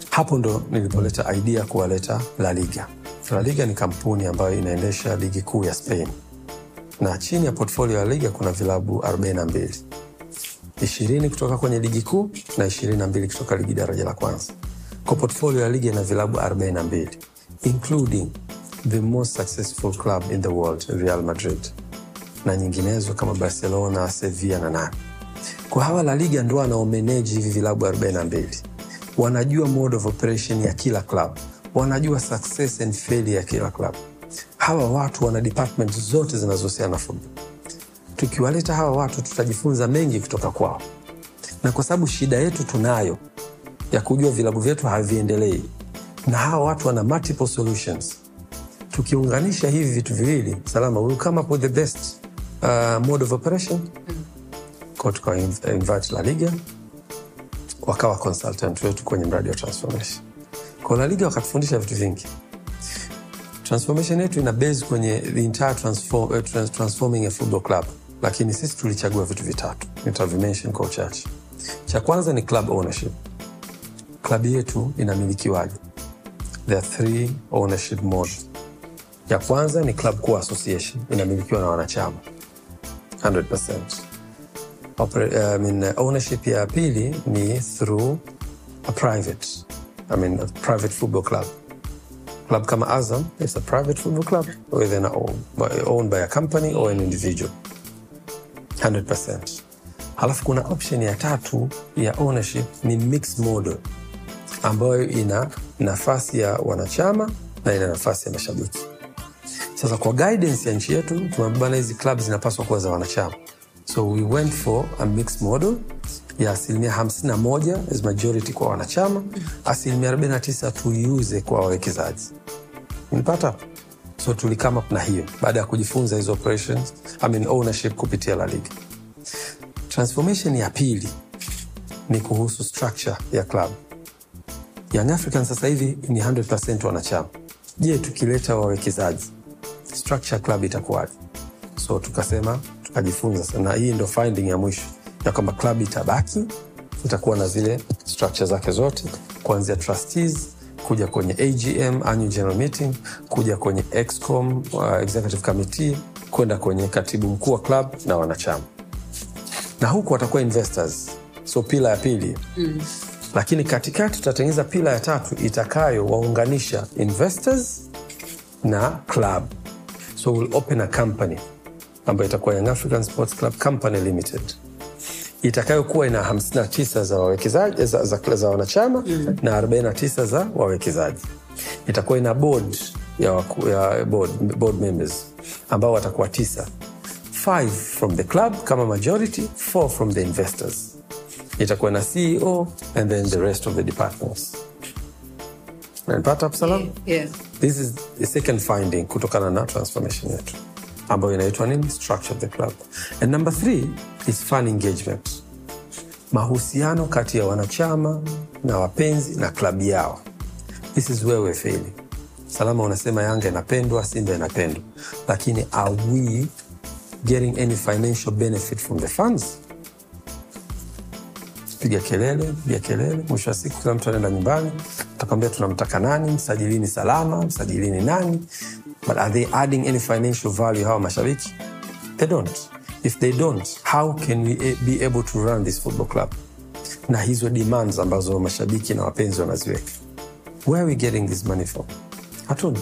hapo ndo nilipoleta idea kuwaleta La Liga. La Liga ni kampuni ambayo inaendesha ligi kuu ya Spain, na chini ya portfolio ya Liga kuna vilabu 42 ishirini kutoka kwenye ligi kuu na ishirini na mbili kutoka ligi daraja la kwanza. Kwa portfolio ya Liga ina vilabu 42 including the most successful club in the world Real Madrid na nyinginezo kama Barcelona, Sevilla na nane. Kwa hawa La Liga ndo wanaomeneji hivi vilabu 42 wanajua mode of operation ya kila club, wanajua success and failure ya kila club. Hawa watu wana department zote zinazohusiana na. Tukiwaleta hawa watu, tutajifunza mengi kutoka kwao, na kwa sababu shida yetu tunayo ya kujua vilabu vyetu haviendelei, na hawa watu wana multiple solutions. tukiunganisha hivi vitu viwili salama will come up with the best uh, mode of operation. Kwa tukawa invite la liga wakawa consultant wetu kwenye mradi wa transformation. Kwa la liga wakatufundisha vitu vingi transformation yetu ina base kwenye the entire transform, uh, trans, transforming a football club. Lakini sisi tulichagua vitu vitatu. Nitavimention kwa uchache cha kwanza ni club ownership. Klabu yetu inamilikiwaje? There are three ownership models. ya kwanza ni club core association. Inamilikiwa na wanachama. 100%. Opera, I mean, ownership ya pili ni through a private I mean, a private football club club kama azam is a private football club whether by, owned by a company or an individual. 100%. halafu kuna option ya tatu ya ownership ni mixed model ambayo ina nafasi ya wanachama na ina nafasi ya mashabiki. Sasa kwa guidance ya nchi yetu tumebana hizi club zinapaswa kuwa za wanachama. So we went for a mixed model ya asilimia 51 as majority kwa wanachama asilimia 49 tuiuze kwa wawekezaji. Nipata so tulikama na hiyo. Baada ya kujifunza hizo operations I mean ownership kupitia la liga. Transformation ya pili ni kuhusu structure ya club. Young Africans sasa hivi ni 100 wanachama. Je tukileta wawekezaji structure club itakuwaje? So tukasema tukajifunza sana. Hii ndo finding ya mwisho ya kwamba klabu itabaki itakuwa na zile structure zake zote kuanzia trustees kuja kwenye agm annual general meeting kuja kwenye excom uh, executive committee kwenda kwenye katibu mkuu wa club na wanachama. Na huku watakuwa investors so pila ya pili. Mm. lakini katikati tutatengeneza pila ya tatu itakayowaunganisha investors na club. So we'll open a company ambayo itakuwa young african sports club company limited itakayokuwa ina 59 za wawekezaji za, za, za wanachama mm. na 49 za wawekezaji. Itakuwa ina board ya, waku, ya board, board members ambao watakuwa tisa. Five from the club kama majority four from the investors. Itakuwa na ceo and then the rest of the departments. Nanipata hapo yeah, yeah. this is the second finding kutokana na transformation yetu ambayo inaitwa nini? Structure of the club. And number three is fan engagement. Mahusiano kati ya wanachama na wapenzi na klabu yao. This is where we're failing. Salama unasema yanga inapendwa simba inapendwa. Lakini are we getting any financial benefit from the funds piga kelele piga kelele. Mwisho wa siku kila mtu anaenda nyumbani utakwambia tunamtaka nani? Msajilini salama msajilini nani but are they adding any financial value? Hawa mashabiki they don't. If they don't how can we be able to run this football club? Na hizo demands ambazo mashabiki na wapenzi wanaziweka. Where are we getting this money from? Hatuni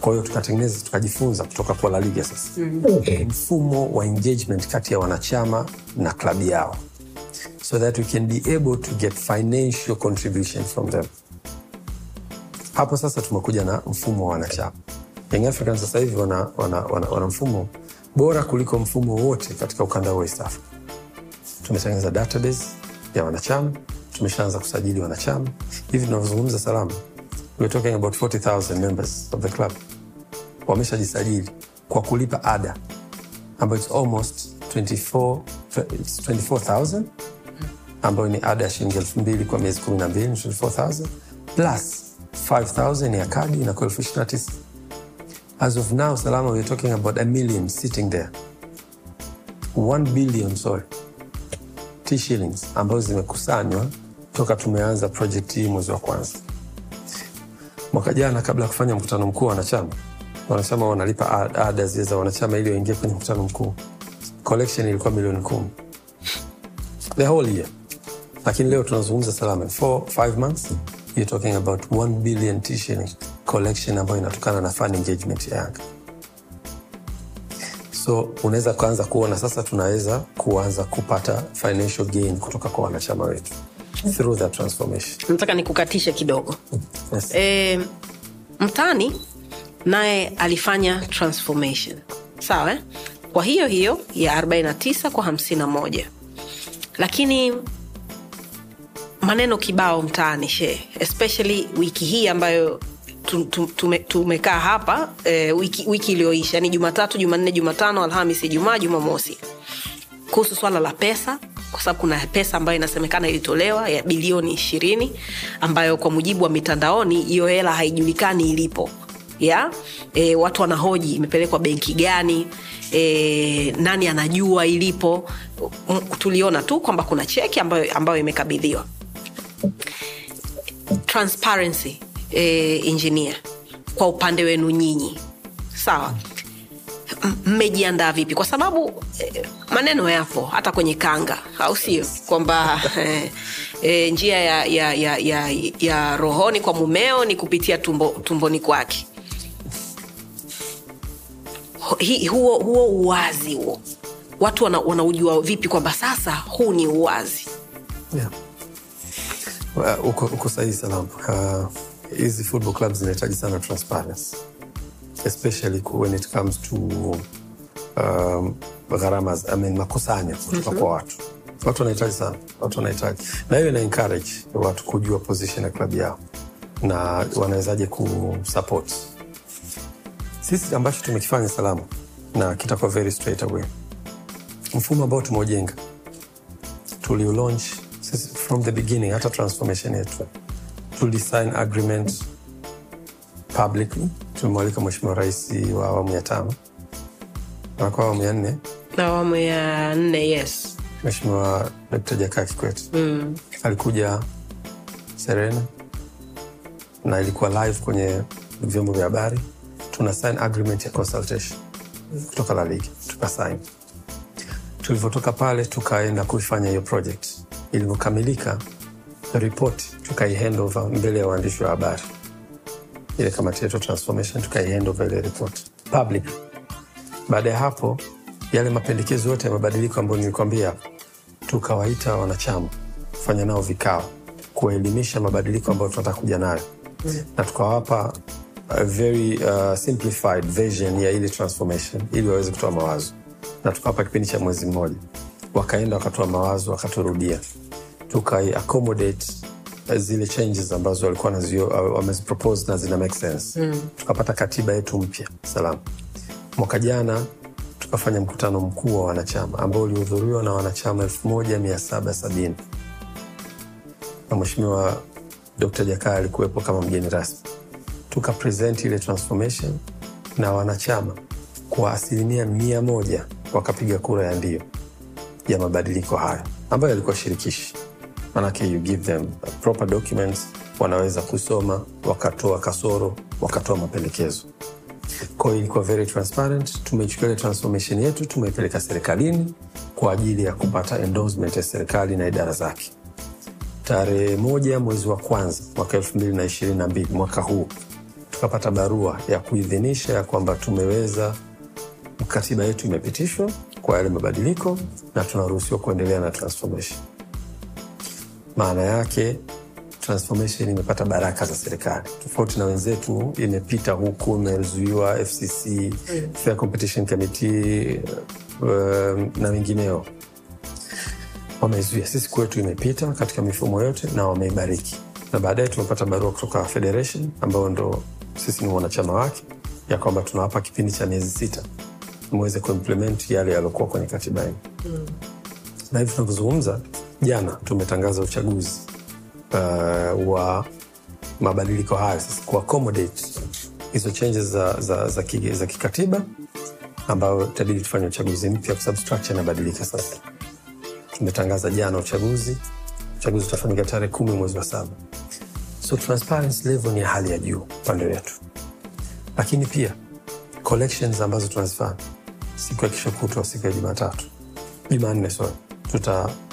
kwa hiyo tukatengeneza tukajifunza kutoka kwa la liga sasa. Mm-hmm. mfumo wa engagement kati ya wanachama na klabu yao. So that we can be able to get financial contribution from them. Hapo sasa tumekuja na mfumo wa wanachama Young Africans sasa hivi wana, wana, wana, wana mfumo bora kuliko mfumo wote katika ukanda wa East Africa. Tumetengeneza database ya wanachama, tumeshaanza kusajili wanachama. Hivi tunavyozungumza salama, we're talking about 40,000 members of the club wameshajisajili kwa kulipa ada ambayo it's almost 24,000 ambayo ni ada ya shilingi elfu mbili kwa miezi kumi na mbili 24,000 plus 5,000 ya kadi inakuwa elfu ishirini na tisa as of now salama we're talking about a million sitting there. One billion sorry. T shillings ambazo zimekusanywa toka tumeanza project hii mwezi wa kwanza. Mwaka jana kabla ya kufanya mkutano mkuu wa wanachama wanachama wanalipa ada zile za wanachama ili waingie kwenye mkutano mkuu. Collection ilikuwa milioni kumi. The whole year. Lakini leo tunazungumza salama for five months you're talking about one billion t shilling collection ambayo inatokana na fan engagement ya yanga. So unaweza kuanza kuona sasa tunaweza kuanza kupata financial gain kutoka kwa wanachama wetu through that transformation. Nataka nikukatishe kidogo. Yes. e, mtani naye alifanya transformation. Sawa eh? kwa hiyo hiyo ya 49 kwa 51 lakini maneno kibao mtaani shee especially wiki hii ambayo tu- tu- tume, tumekaa hapa eh, wiki, iliyoisha. Yani jumatatu jumanne jumatano alhamis ijumaa jumamosi. Kuhusu swala la pesa kwa sababu kuna pesa ambayo inasemekana ilitolewa ya bilioni ishirini ambayo kwa mujibu wa mitandaoni hiyo hela haijulikani ilipo. Ya? E, watu wanahoji imepelekwa benki gani? E, nani anajua ilipo? Tuliona tu kwamba kuna cheki ambayo, ambayo imekabidhiwa. Transparency eh, injinia kwa upande wenu nyinyi. Sawa. Mmejiandaa vipi? Kwa sababu eh, maneno yapo hata kwenye kanga au sio? Kwamba eh, eh, njia ya, ya, ya, ya, ya rohoni kwa mumeo ni kupitia tumbo, tumboni kwake. Huo, huo uwazi huo. Watu wana- wanaujua vipi kwamba sasa huu ni uwazi? Yeah. Uko, uko sahihi salam Uh, hizi football clubs zinahitaji sana transparency. Especially when it comes to um, gharama I mean, makusanyo kutoka kwa watu. Watu wanahitaji sana watu wanahitaji. Na hiyo ina encourage watu kujua position ya klabu yao. Na wanawezaje kusupport sisi ambacho tumekifanya salama na kitakuwa very straight away. Mfumo ambao tumeujenga tuliulaunch from the beginning hata transformation yetu tulisign agreement publicly tumemwalika mweshimiwa rais wa awamu ya tano. Anakuwa awamu ya nne. Awamu ya nne yes. Mweshimiwa dkt jakaa kikwete. Mm. alikuja serena na ilikuwa live kwenye vyombo vya habari. Tuna sign agreement ya consultation kutoka la ligi tukasign tulivyotoka pale tukaenda kuifanya hiyo project. Ilivyokamilika ripoti tukaihandover mbele ya waandishi wa habari. Ile kamati yetu transformation tukaihandover ile ripoti public. Baada ya hapo yale mapendekezo yote ya mabadiliko ambayo nilikwambia tukawaita wanachama kufanya nao vikao kuwaelimisha mabadiliko ambayo tunataka kuja nayo. Na tukawapa very uh, simplified version ya ile transformation ili waweze kutoa mawazo. Na tukawapa kipindi cha mwezi mmoja. Wakaenda wakatoa mawazo wakaturudia tukai accommodate uh, zile changes ambazo walikuwa uh, wamezipropose na zina make sense. Mm. tukapata katiba yetu mpya salama. Mwaka jana tukafanya mkutano mkuu wa wanachama ambao ulihudhuriwa na wanachama 1770 na mweshimiwa dr jakaa alikuwepo kama mgeni rasmi. Tukapresent ile transformation na wanachama kwa asilimia mia moja wakapiga kura ya ndio ya mabadiliko hayo ambayo yalikuwa shirikishi manake you give them proper documents wanaweza kusoma wakatoa kasoro wakatoa mapendekezo. Kwa ilikuwa very transparent tumeichukua ile transformation yetu tumeipeleka serikalini kwa ajili ya kupata endorsement ya serikali na idara zake. Tarehe moja mwezi wa kwanza mwaka elfu mbili na ishirini na mbili mwaka huu tukapata barua ya kuidhinisha ya kwamba tumeweza katiba yetu imepitishwa kwa yale mabadiliko na tunaruhusiwa kuendelea na transformation maana yake transformation imepata baraka za serikali. Tofauti na wenzetu imepita huku imezuiwa fcc fair competition committee um, na wengineo wamezuia. Sisi kwetu imepita katika mifumo yote na wameibariki. Na baadaye tumepata barua kutoka federation ambayo ndo sisi ni wanachama wake ya kwamba tunawapa kipindi cha miezi sita mweze kuimplement yale yaliokuwa kwenye katiba yenu mm. na hivi tunavyozungumza jana tumetangaza uchaguzi uh, wa mabadiliko hayo sasa kuaccommodate hizo changes za, za, za, kige, za kikatiba ambayo itabidi tufanye uchaguzi mpya kwa sababu structure inabadilika sasa. Tumetangaza jana uchaguzi. Uchaguzi utafanyika tarehe kumi mwezi wa saba. So transparency level ni hali ya juu upande wetu lakini pia collections ambazo tunazifanya siku ya kesho kutwa siku ya jumatatu. Jumanne sorry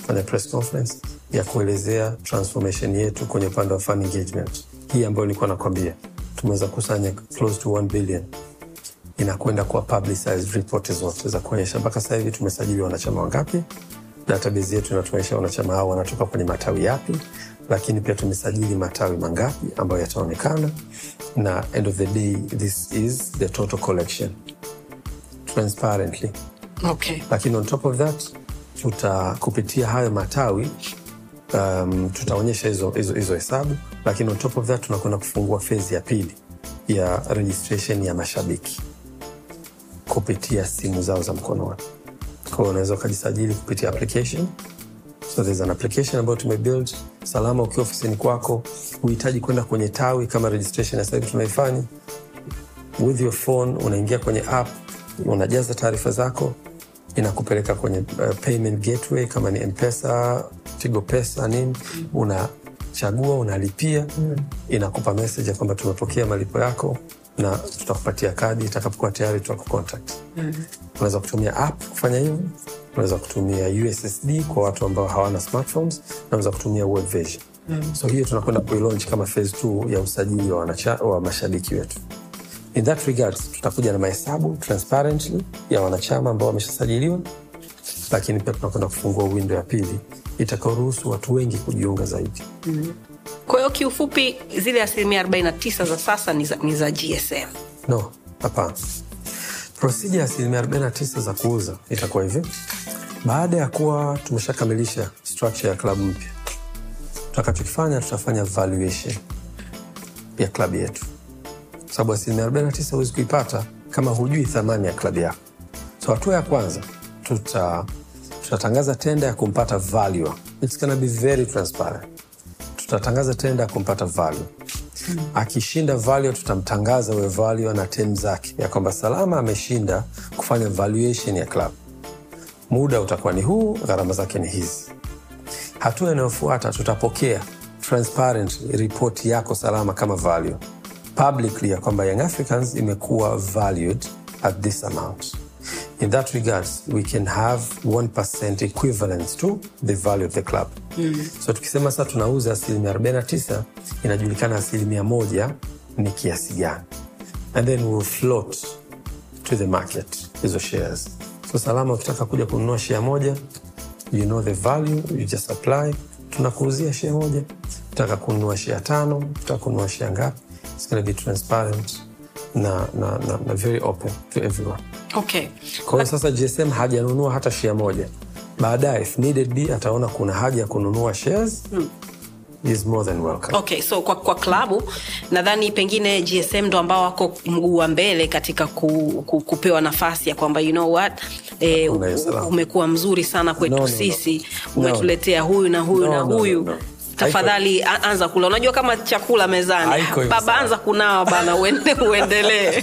tutafanya press conference ya kuelezea transformation yetu kwenye upande wa fan engagement. Hii ambayo nilikuwa nakwambia tumeweza kusanya close to 1 billion. Inakwenda kuwa publicized report zote za kuonyesha. Mpaka sasa hivi tumesajili wanachama wangapi? Database yetu inatuonyesha wanachama hao wanatoka kwenye matawi yapi? Lakini pia tumesajili matawi mangapi ambayo yataonekana? Na end of the day this is the total collection. Transparently. Okay. lakini on top of that tuta kupitia hayo matawi um, tutaonyesha hizo hesabu lakini on top of that tunakwenda kufungua fezi ya pili ya registration ya mashabiki kupitia simu zao za mkononi. Kwa unaweza ukajisajili kupitia application. So there's an application ambayo tumebuild salama. Ukiwa ofisini kwako, huhitaji kwenda kwenye tawi kama registration ya sasa tunaifanya. With your phone unaingia kwenye app, unajaza taarifa zako, inakupeleka kwenye uh, payment gateway kama ni Mpesa, Tigo Pesa, nini, unachagua unalipia, inakupa message ya kwamba tumepokea malipo yako na tutakupatia kadi itakapokuwa tayari tutakucontact. Unaweza kutumia app kufanya hivyo, unaweza kutumia USSD kwa watu ambao hawana smartphones, na unaweza kutumia World Vision. So hiyo tunakwenda kuilaunch kama phase 2 ya usajili wa, wa mashabiki wetu. In that regard tutakuja na mahesabu transparently ya wanachama ambao wameshasajiliwa, lakini pia tunakwenda kufungua window ya pili itakaoruhusu watu wengi kujiunga zaidi. kwa hiyo kiufupi zile asilimia 49 za sasa ni za, ni za gsm No, hapana. prosija ya asilimia 49 za kuuza itakuwa hivi: baada ya kuwa tumeshakamilisha structure ya klabu mpya, tutakachokifanya tutafanya valuation ya klabu yetu, kwa sababu asilimia 49 huwezi kuipata kama hujui thamani ya klabu yako. So hatua ya kwanza tuta tutatangaza tenda ya kumpata value. It's gonna be very transparent. Tutatangaza tenda ya kumpata value akishinda value tutamtangaza huyo value na timu zake ya kwamba Salama ameshinda kufanya valuation ya club. Muda utakuwa ni huu, gharama zake ni hizi. Hatua inayofuata tutapokea transparent report yako Salama kama value publicly ya kwamba Young Africans imekuwa valued at this amount. In that regards, we can have 1% equivalence to the value of the club. So tukisema sasa tunauza asilimia 49 inajulikana asilimia moja ni kiasi gani, and then we'll float to the market hizo shares. So Salama, ukitaka kuja kununua shea moja, you know the value, you just apply, tunakuuzia shea moja. Utaka kununua shea tano, utaka kununua shea ngapi, it's gonna be transparent na, na, na, na very open to everyone. okay. Kwa hiyo sasa GSM hajanunua hata share moja, baadaye if needed be ataona kuna haja ya kununua shares. Is more than welcome. okay so kwa, kwa klabu nadhani pengine gsm ndo ambao wako mguu wa mbele katika ku, ku, kupewa nafasi ya kwamba you know what? Eh, umekuwa mzuri sana kwetu No, no, no. sisi. No, umetuletea huyu na huyu No, na no, no, huyu. no. Tafadhali anza kula. Unajua kama chakula mezani. Baba anza kunawa bana uende, uendelee.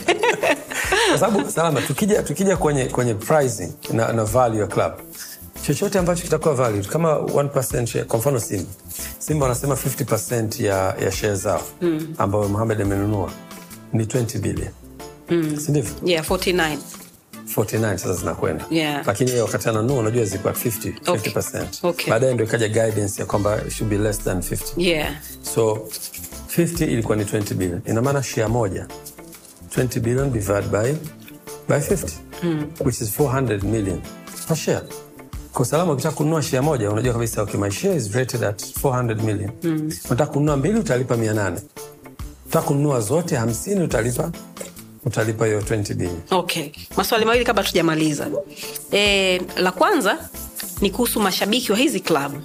Kwa sababu salama tukija, tukija kwenye, kwenye pricing na, na value ya club chochote ambacho kitakuwa valued kama 1% kwa mfano simba. Simba wanasema 50 ya, ya share zao mm. ambayo muhamed amenunua ni 20 billion. Mm. sindivyo yeah 49 49 sasa zinakwenda. Yeah. lakini wakati ananua unajua zilikuwa 50, 50%. Okay. baadaye ndo ikaja guidance ya kwamba should be less than 50 yeah. So 50 ilikuwa ni 20 billion. Ina maana shia moja 20 billion divided by, by 50 which is 400 million per share. Kwa salama ukitaka kununua shia moja unajua kabisa okay, my share is rated at 400 million. Unataka kununua mbili utalipa 800 unataka kununua zote 50 utalipa utalipa hiyo 20 billion okay. Maswali mawili kabla tujamaliza. E, la kwanza ni kuhusu mashabiki wa hizi klabu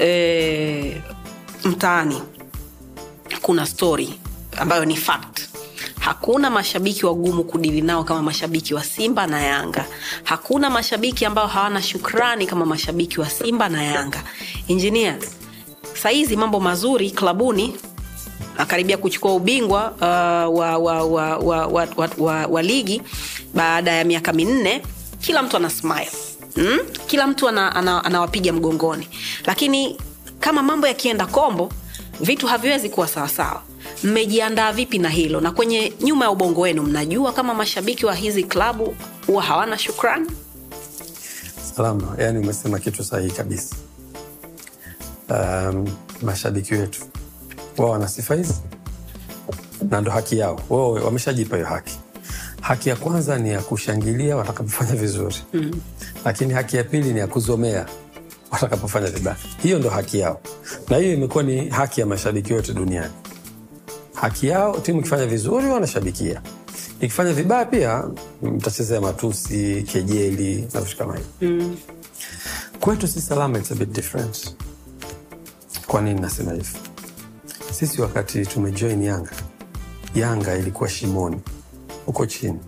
e, mtaani kuna story ambayo ni fact. Hakuna mashabiki wagumu kudili nao kama mashabiki wa simba na yanga. Hakuna mashabiki ambao hawana shukrani kama mashabiki wa simba na yanga. Injinia sahizi mambo mazuri klabuni akaribia kuchukua ubingwa uh, wa, wa, wa, wa, wa, wa, wa, wa ligi baada ya miaka minne. Kila mtu ana smile. Mm? kila mtu anawapiga ana, ana mgongoni. Lakini kama mambo yakienda kombo vitu haviwezi kuwa sawasawa mmejiandaa vipi na hilo? Na kwenye nyuma ya ubongo wenu mnajua kama mashabiki wa hizi klabu huwa hawana shukrani? Salama yani umesema kitu sahihi kabisa. Um, mashabiki wetu wao wana sifa hizi. Na ndo haki yao. Wao wameshajipa hiyo haki. Haki ya kwanza ni ya kushangilia watakapofanya vizuri. Mm. lakini haki ya pili ni ya kuzomea watakapofanya vibaya. Hiyo ndo haki yao. Na hiyo imekuwa ni haki ya mashabiki wote duniani. Haki yao timu ikifanya vizuri wanashabikia. Ikifanya vibaya pia mtachezea matusi kejeli na vitu kama hivyo. Mm. kwetu si salama it's a bit different. Kwa nini nasema hivi sisi wakati tumejoin yanga Yanga ilikuwa shimoni huko chini.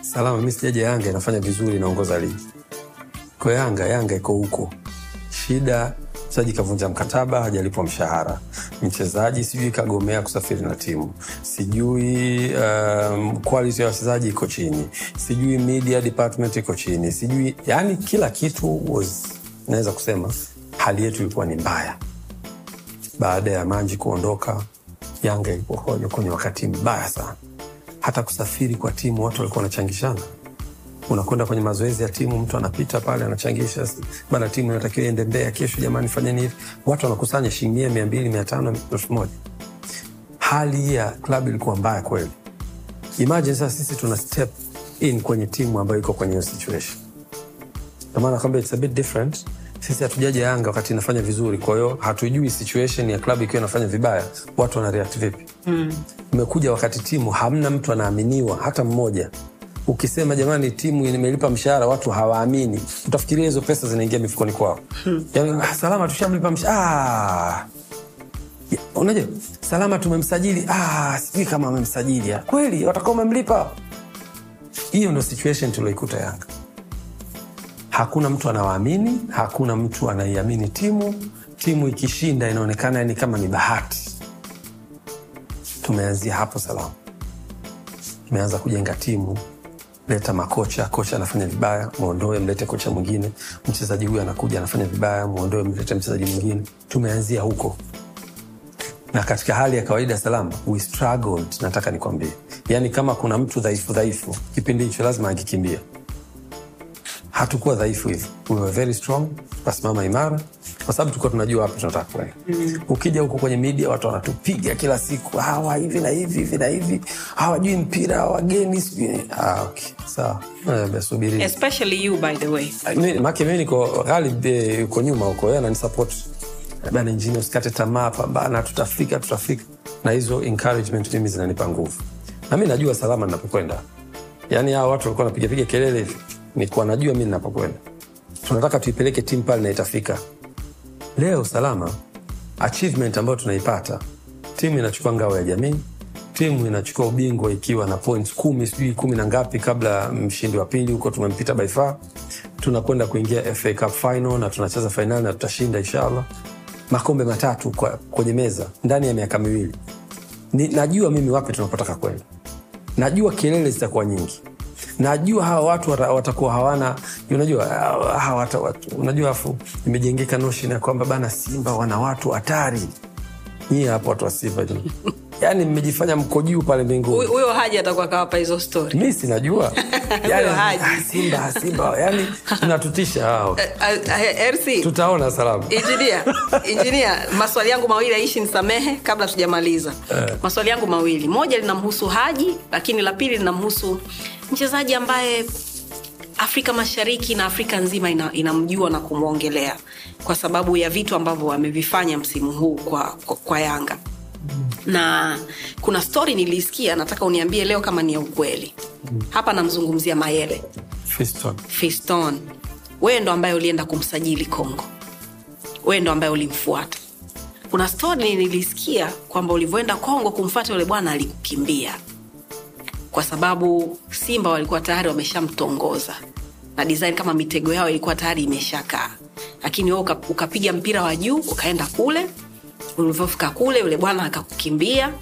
Salama, mi sijaja Yanga inafanya vizuri, inaongoza ligi kwa Yanga. Yanga iko huko, shida mchezaji kavunja mkataba, hajalipwa mshahara, mchezaji sijui kagomea kusafiri na timu, sijui um, quality ya wachezaji iko chini, sijui media department iko chini, sijui yani kila kitu was, naweza kusema hali yetu ilikuwa ni mbaya. Baada ya Manji kuondoka, Yanga ilikuwa kwenye wakati mbaya sana. Hata kusafiri kwa timu watu walikuwa wanachangishana unakwenda kwenye mazoezi ya timu, mtu anapita pale anachangisha, bana, timu inatakiwa iende Mbeya kesho, jamani, fanyeni hivi. Watu wanakusanya shilingi mia, mbili, mia tano, elfu moja. Hali ya klabu ilikuwa mbaya kweli. Imagine sasa sisi tuna step in kwenye timu ambayo iko kwenye hiyo situation. Ndio maana nakwambia it's a bit different. Sisi hatujaja Yanga wakati inafanya vizuri, kwa hiyo hatujui situation ya klabu ikiwa inafanya vibaya, watu wana react vipi. Mm. Umekuja wakati timu hamna mtu anaaminiwa hata mmoja ukisema jamani, timu imelipa mshahara, watu hawaamini, utafikiria hizo pesa zinaingia mifukoni kwao. hmm. Yani, Salama tushamlipa mshahara. Unajua, Salama tumemsajili, sijui kama amemsajili kweli, watakuwa umemlipa. Hiyo ndo situation tulioikuta Yanga. Hakuna mtu anawaamini, hakuna mtu anaiamini timu. Timu ikishinda inaonekana yani kama ni bahati. Tumeanzia hapo Salama, tumeanza kujenga timu leta makocha, kocha anafanya vibaya, mwondoe, mlete kocha mwingine. Mchezaji huyu anakuja anafanya vibaya, mwondoe, mlete mchezaji mwingine. Tumeanzia huko, na katika hali ya kawaida Salama, we struggled. Nataka nikwambie, yani kama kuna mtu dhaifu dhaifu kipindi hicho lazima akikimbia. Hatukuwa dhaifu hivi, we were very strong, tukasimama imara kwa sababu tulikuwa tunajua wapi tunataka kwenda. mm. Ukija huko kwenye media watu wanatupiga kila siku, hawa hivi na hivi hivi na hivi, hawajui mpira, wageni sijui. Ah, okay. Sawa, subiri, especially you by the way. maki mimi niko Ghalib yuko nyuma huko, yeye ananisupport bana, injini, usikate tamaa, pambana, tutafika tutafika. Na hizo encouragement mimi zinanipa nguvu, na mimi najua Salama ninapokwenda. Yani hawa watu walikuwa wanapigapiga kelele hivi, nikuwa najua mi ninapokwenda. Tunataka tuipeleke timu pale na itafika Leo Salama, achievement ambayo tunaipata, timu inachukua ngao ya jamii, timu inachukua ubingwa ikiwa na points kumi sijui kumi na ngapi, kabla mshindi wa pili huko tumempita by. Tunakwenda kuingia FA Cup final na tunacheza fainali na tutashinda inshallah. Makombe matatu kwa, kwenye meza ndani ya miaka miwili. Ni, najua mimi wapi tunapotaka kwenda, najua kelele zitakuwa nyingi najua hawa watu watakuwa hawana, unajua hawa watu, watu, unajua afu imejengeka notion ya kwamba bana, Simba wana watu hatari. Nyie hapo watu wa Simba yani mmejifanya mko juu pale mbinguni. Huyo Haji atakuwa kawapa hizo stori, mi sinajua yani, Simba Simba yani tunatutisha hao. RC tutaona salama. Injinia, injinia, maswali yangu mawili aishi nisamehe kabla tujamaliza. Maswali yangu mawili, moja linamhusu Haji, lakini la pili linamhusu mchezaji ambaye Afrika Mashariki na Afrika nzima ina, inamjua na kumwongelea kwa sababu ya vitu ambavyo amevifanya msimu huu kwa, kwa, kwa Yanga na kuna stori niliisikia nataka uniambie leo kama ni ya ukweli. Hapa namzungumzia Mayele Fiston. Fiston, wewe ndo ambaye ulienda kumsajili Kongo, wewe ndo ambaye ulimfuata. Kuna stori nilisikia kwamba ulivyoenda Kongo kumfuata yule bwana alikukimbia kwa sababu Simba walikuwa tayari wameshamtongoza na design kama mitego yao ilikuwa tayari imeshakaa, lakini wewe ukapiga mpira wa juu ukaenda kule. Ulivyofika kule, yule bwana akakukimbia.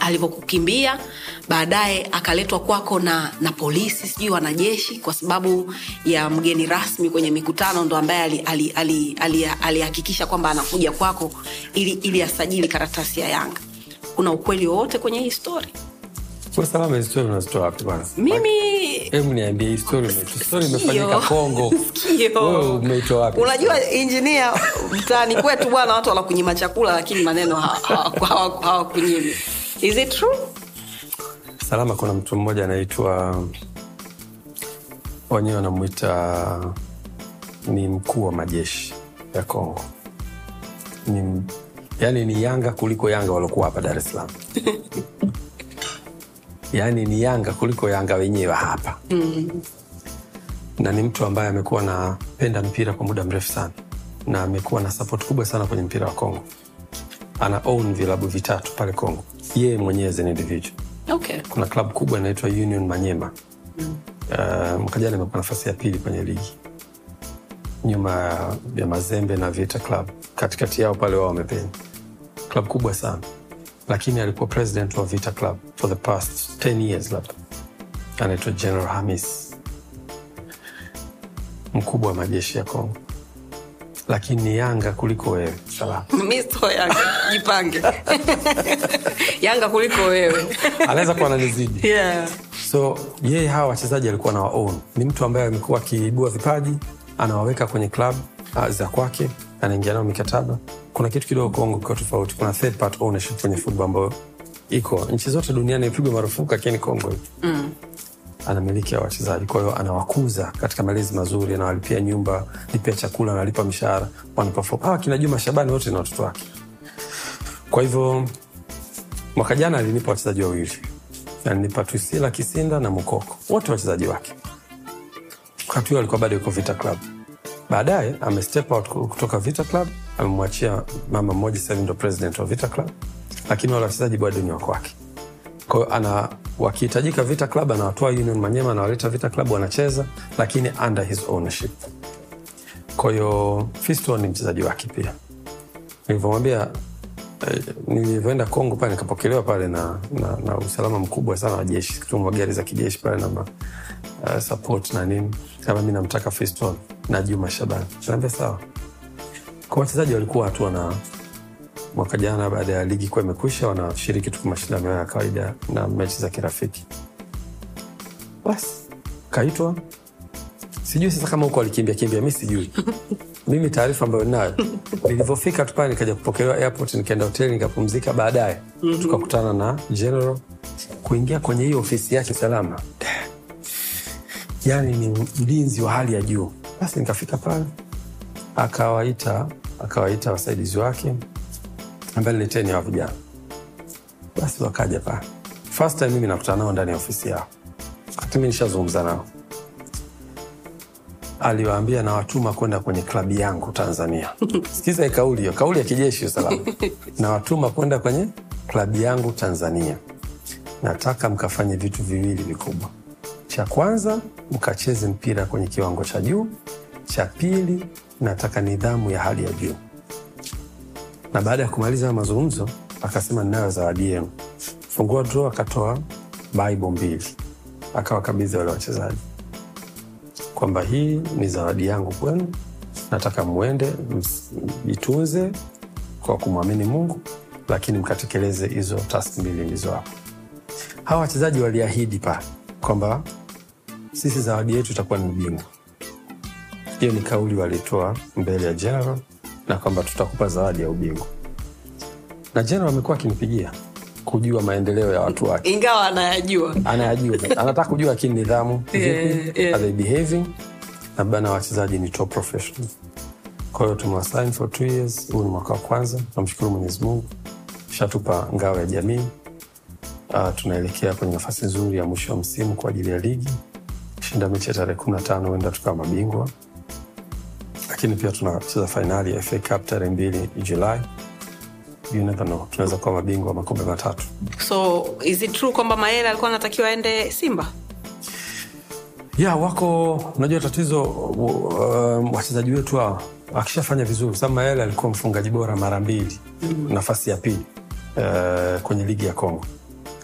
Alivyokukimbia baadaye akaletwa kwako na, na polisi sijui wanajeshi, kwa sababu ya mgeni rasmi kwenye mikutano ndo ambaye alihakikisha ali, ali, ali, ali kwamba anakuja kwako ili, ili asajili karatasi ya Yanga. Kuna ukweli wowote kwenye hii stori? Salama, histori unazitoa wapi kwanza? Mimi hebu niambie histori. Histori imefanyika Kongo, wewe umeitoa wapi? Unajua injinia, mtaani kwetu bwana, watu wanakunyima chakula, lakini maneno hawakunyimi. Is it true? Salama, kuna mtu mmoja anaitwa, wenyewe wanamwita ni mkuu wa majeshi ya Kongo, ni yani ni Yanga kuliko Yanga waliokuwa hapa Dar es Salaam yaani ni Yanga kuliko Yanga wenyewe hapa mm. na ni mtu ambaye amekuwa anapenda mpira kwa muda mrefu sana na amekuwa na sapoti kubwa sana kwenye mpira wa Kongo. ana own vilabu vitatu pale Kongo, yeye mwenyewe as an individual. Okay. Kuna klabu kubwa inaitwa Union Manyema uh, mwaka jana imekuwa nafasi ya pili kwenye ligi nyuma ya- ya Mazembe na Vita Club, katikati yao pale wao wamepenya. Klabu kubwa sana, lakini alikuwa president wa Vita Club for the past 10 years labda, anaitwa General Hamis, mkubwa wa majeshi ya Kongo, lakini ni Yanga kuliko wewe Salama. Mi sio Yanga, jipange. Yanga kuliko wewe. anaweza kuwa ananizidi Yeah. so yeye hawa wachezaji alikuwa na waon, ni mtu ambaye amekuwa akiibua vipaji anawaweka kwenye club uh, za kwake anaingia nao mikataba kuna kitu kidogo kongo kiwa tofauti. Kuna third part ownership kwenye football ambayo iko. Nchi zote duniani ipigwa marufuku lakini kongo mm. anamiliki ya wachezaji. Kwa hiyo anawakuza katika malezi mazuri anawalipia nyumba lipia chakula analipa mshahara wanaperform hawa kina juma shabani wote na watoto wake. Kwa hivyo mwaka jana alinipa wachezaji wawili. Alinipa Twisila Kisinda na Mukoko, wote wachezaji wake. Wakati huo alikuwa bado yuko Vita Club. Baadaye amestep out kutoka Vita Club, amemwachia mama mmoja, sasa hivi ndo president wa Vita Club, lakini wale wachezaji bado ni wa kwake. Kwa hiyo ana wakihitajika Vita Club anawatoa Union Manyema, anawaleta Vita Club wanacheza, lakini under his ownership. Kwa hiyo Fisto ni mchezaji wake pia. Nilivyomwambia eh, nilivyoenda Kongo pale nikapokelewa pale na, na, na usalama mkubwa sana wa jeshi, kutumwa gari za kijeshi pale na ma, uh, support na nini, kama mi namtaka Fiston na Juma Shabani, naambia sawa. Kwa wachezaji walikuwa hatu wana mwaka jana, baada ya ligi kuwa imekwisha, wanashiriki tu mashindano ya kawaida na mechi za kirafiki. Basi kaitwa, sijui sasa kama huko alikimbia kimbia, mi sijui. Mimi taarifa ambayo ninayo nilivyofika tu pale nikaja kupokelewa airport nikaenda hoteli nikapumzika baadaye. Tukakutana na general. Kuingia kwenye hiyo ofisi yake salama. Yani ni mlinzi wa hali ya juu. Basi nikafika pale akawaita akawaita wasaidizi wake ambaye leteni hawa vijana basi wakaja pale first time mimi nakutana nao ndani ya ofisi yao wakati mi nishazungumza nao aliwaambia nawatuma kwenda kwenye klabu yangu Tanzania. Sikiza kauli hiyo, kauli ya kijeshi salama. Nawatuma kwenda kwenye klabu yangu Tanzania, nataka mkafanye vitu viwili vikubwa. Cha kwanza mkacheze mpira kwenye kiwango cha juu, cha pili nataka nidhamu ya hali ya juu. Na baada ya kumaliza mazungumzo, akasema ninayo zawadi yenu. Fungua draw, akatoa Bible mbili, akawakabidhi wale wachezaji kwamba hii ni zawadi yangu kwenu, nataka mwende mjitunze kwa kumwamini Mungu, lakini mkatekeleze hizo taski mbili nilizowapa. Hawa wachezaji waliahidi pale kwamba sisi zawadi yetu itakuwa ni ubingwa. Hiyo ni kauli walitoa mbele ya General na kwamba tutakupa zawadi ya ubingwa, na General amekuwa akinipigia kujua maendeleo ya watu wake. Ingawa anayajua. anayajua. Anataka kujua lakini nidhamu vipi Yeah, yeah. behaving? Na bana wachezaji ni top professional. Kwa hiyo tumewasign for two years. Huu ni mwaka wa kwanza. Namshukuru mwenyezi mungu. Shatupa ngao ya jamii. Uh, tunaelekea kwenye nafasi nzuri ya mwisho wa msimu kwa ajili ya ligi. Shinda mechi ya tarehe kumi na tano huenda tukawa mabingwa lakini pia tunacheza fainali ya FA Cup tarehe mbili Julai. You never know, tunaweza kuwa mabingwa wa makombe matatu. So is it true kwamba Mayele alikuwa anatakiwa aende Simba? Yeah, wako unajua tatizo um, wachezaji wetu hao akishafanya vizuri sababu Mayele alikuwa mfungaji bora mara mbili mm. nafasi ya pili uh, kwenye ligi ya congo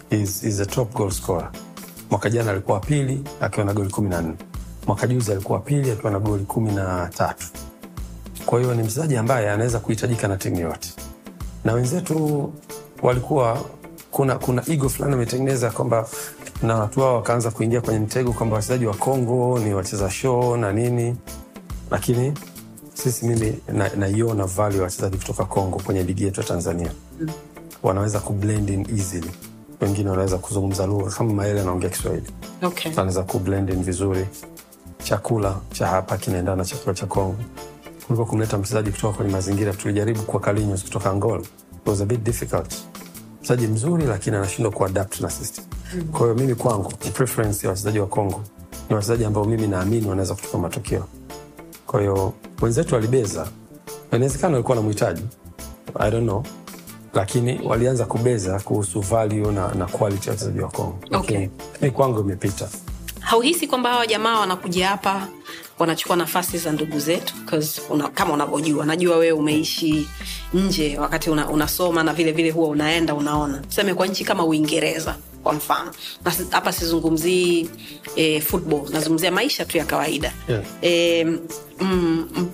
is, is a top goal scorer mwaka jana alikuwa wa pili akiwa na goli kumi na nne mwaka juzi alikuwa wa pili akiwa na goli kumi na tatu. Kwa hiyo ni mchezaji ambaye anaweza kuhitajika na timu yote. Na wenzetu walikuwa kuna kuna igo fulani ametengeneza kwamba na watu wao wakaanza kuingia kwenye mtego kwamba wachezaji wa Kongo ni wacheza show na nini, lakini sisi mimi naiona na value ya wachezaji kutoka Kongo kwenye ligi yetu ya Tanzania. Wanaweza kublend in easily, wengine wanaweza kuzungumza lugha kama Maele anaongea Kiswahili. Okay. anaweza kublend in vizuri. Chakula cha hapa kinaendana na chakula cha Kongo kuliko kumleta mchezaji kutoka kwenye mazingira. Tulijaribu kwa Carlinhos kutoka Angola, it was a bit difficult. Mchezaji mzuri lakini anashindwa kuadapt na system. Kwa hiyo mimi kwangu preference ya wachezaji wa Kongo ni wachezaji ambao mimi naamini wanaweza kutupa matokeo. Kwa hiyo wenzetu walibeza, inawezekana walikuwa na mhitaji I don't know, lakini walianza kubeza kuhusu value na, na quality ya wachezaji wa Kongo, lakini mi kwangu imepita. Hauhisi kwamba hawa jamaa wanakuja hapa wanachukua nafasi za ndugu zetu? Una, kama unavyojua najua wewe umeishi nje wakati una, unasoma na vile vile huwa unaenda unaona. Tuseme kwa nchi kama uingereza kwa mfano Na hapa sizungumzii e, football nazungumzia maisha tu ya kawaida Yeah. e,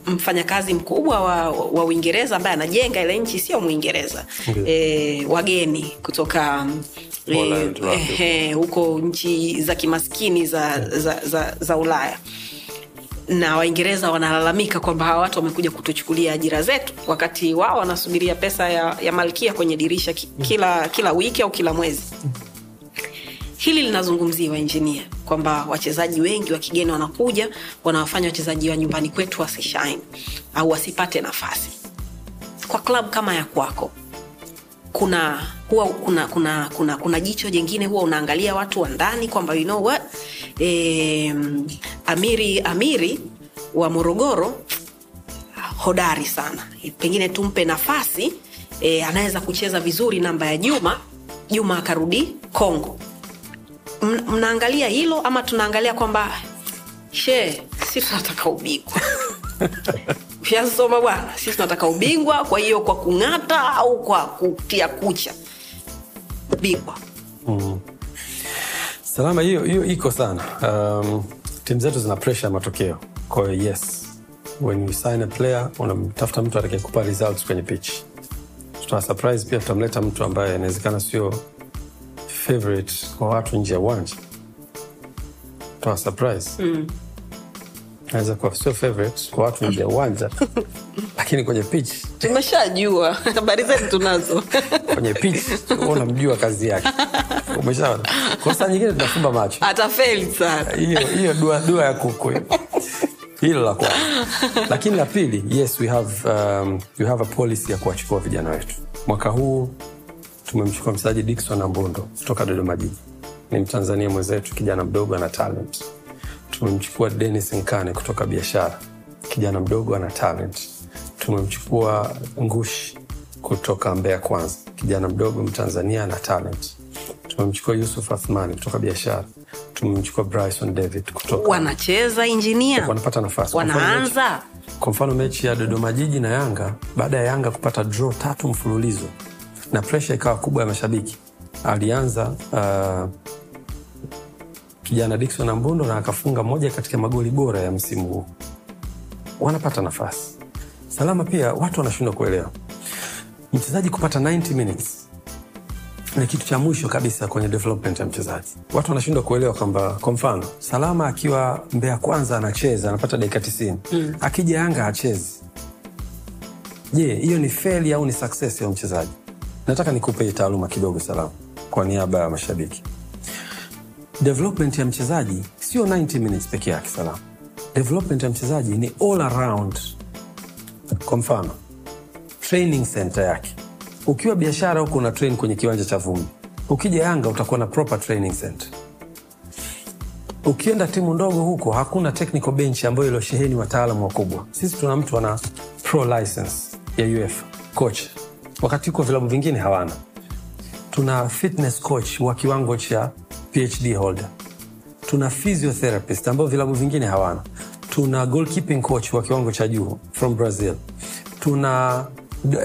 mfanyakazi mkubwa wa, wa uingereza ambaye anajenga ile nchi sio mwingereza Ndio. e, wageni kutoka eh, Holland, wapi? eh, huko nchi za kimaskini za, za, za, za ulaya na waingereza wanalalamika kwamba hawa watu wamekuja kutuchukulia ajira zetu wakati wao wanasubiria pesa ya, ya malkia kwenye dirisha ki- kila, kila wiki au kila mwezi hili linazungumziwa injinia kwamba wachezaji wengi wa kigeni wanakuja wanawafanya wachezaji wa nyumbani kwetu wasishine au wasipate nafasi. Kwa klabu kama ya kwako kuna huwa kuna kuna kuna kuna jicho jingine huwa unaangalia watu wa ndani kwamba you know e, amiri amiri wa morogoro hodari sana. Pengine tumpe nafasi e, anaweza kucheza vizuri namba ya juma juma akarudi kongo mnaangalia hilo ama tunaangalia kwamba she si tunataka ubingwa. Vyasoma bwana sisi tunataka ubingwa kwa hiyo kwa kung'ata au kwa kutia kucha. Bingwa Salama, hiyo hiyo iko sana. Um, timu zetu zina presha ya matokeo, kwa hiyo yes, when you sign a player unamtafuta mtu atakayekupa results kwenye pitch. Tutawa surprise pia, tutamleta mtu ambaye inawezekana sio favorite kwa watu nje ya uwanja. kama surprise. Mm. Naweza kuwa sio favorite kwa watu nje ya uwanja. Lakini kwenye pitch. Tumeshajua. Habari zetu tunazo. Kwenye pitch unamjua kazi yake, umeshaona. Kwa saa nyingine tunafumba macho. Atafeli sana. Hiyo hiyo dua, dua ya kuku hilo la kwanza. Lakini la pili yes we have, um, we have a policy ya kuwachukua vijana wetu. Mwaka huu tumemchukua mchezaji Dickson ambundo kutoka dodoma jiji. Ni mtanzania mwenzetu kijana mdogo ana talent. Tumemchukua Dennis nkane kutoka biashara kijana mdogo ana talent. Tumemchukua ngushi kutoka mbeya kwanza kijana mdogo mtanzania ana talent. Tumemchukua yusuf athmani kutoka biashara. Tumemchukua bryson david kutoka wanacheza injinia wanapata nafasi. Wanaanza. kwa mfano mechi ya dodoma jiji na yanga baada ya yanga kupata draw tatu mfululizo na presha ikawa kubwa ya mashabiki. Alianza uh, kijana Dickson ambundo na akafunga moja katika magoli bora ya msimu huu. Wanapata nafasi. Salama pia watu wanashindwa kuelewa. Mchezaji kupata 90 minutes ni kitu cha mwisho kabisa kwenye development ya mchezaji. Watu wanashindwa kuelewa kwamba kwa mfano salama akiwa Mbeya kwanza anacheza anapata dakika 90 mm. akija yanga hachezi. Je hiyo ni feli au ni success ya mchezaji nataka nikupe taaluma kidogo salama kwa niaba ya mashabiki. Development ya mchezaji sio 90 minutes peke yake salama development ya mchezaji ni all around. Kwa mfano training center yake. Ukiwa biashara huko una train kwenye kiwanja cha vumbi. Ukija yanga utakuwa na proper training center. Ukienda timu ndogo huko hakuna technical bench ambayo iliosheheni wataalamu wakubwa. Sisi tuna mtu ana pro license ya uefa coach wakati huko vilabu vingine hawana. Tuna fitness coach wa kiwango cha phd holder. Tuna physiotherapist ambao vilabu vingine hawana. Tuna goalkeeping coach wa kiwango cha juu from brazil. Tuna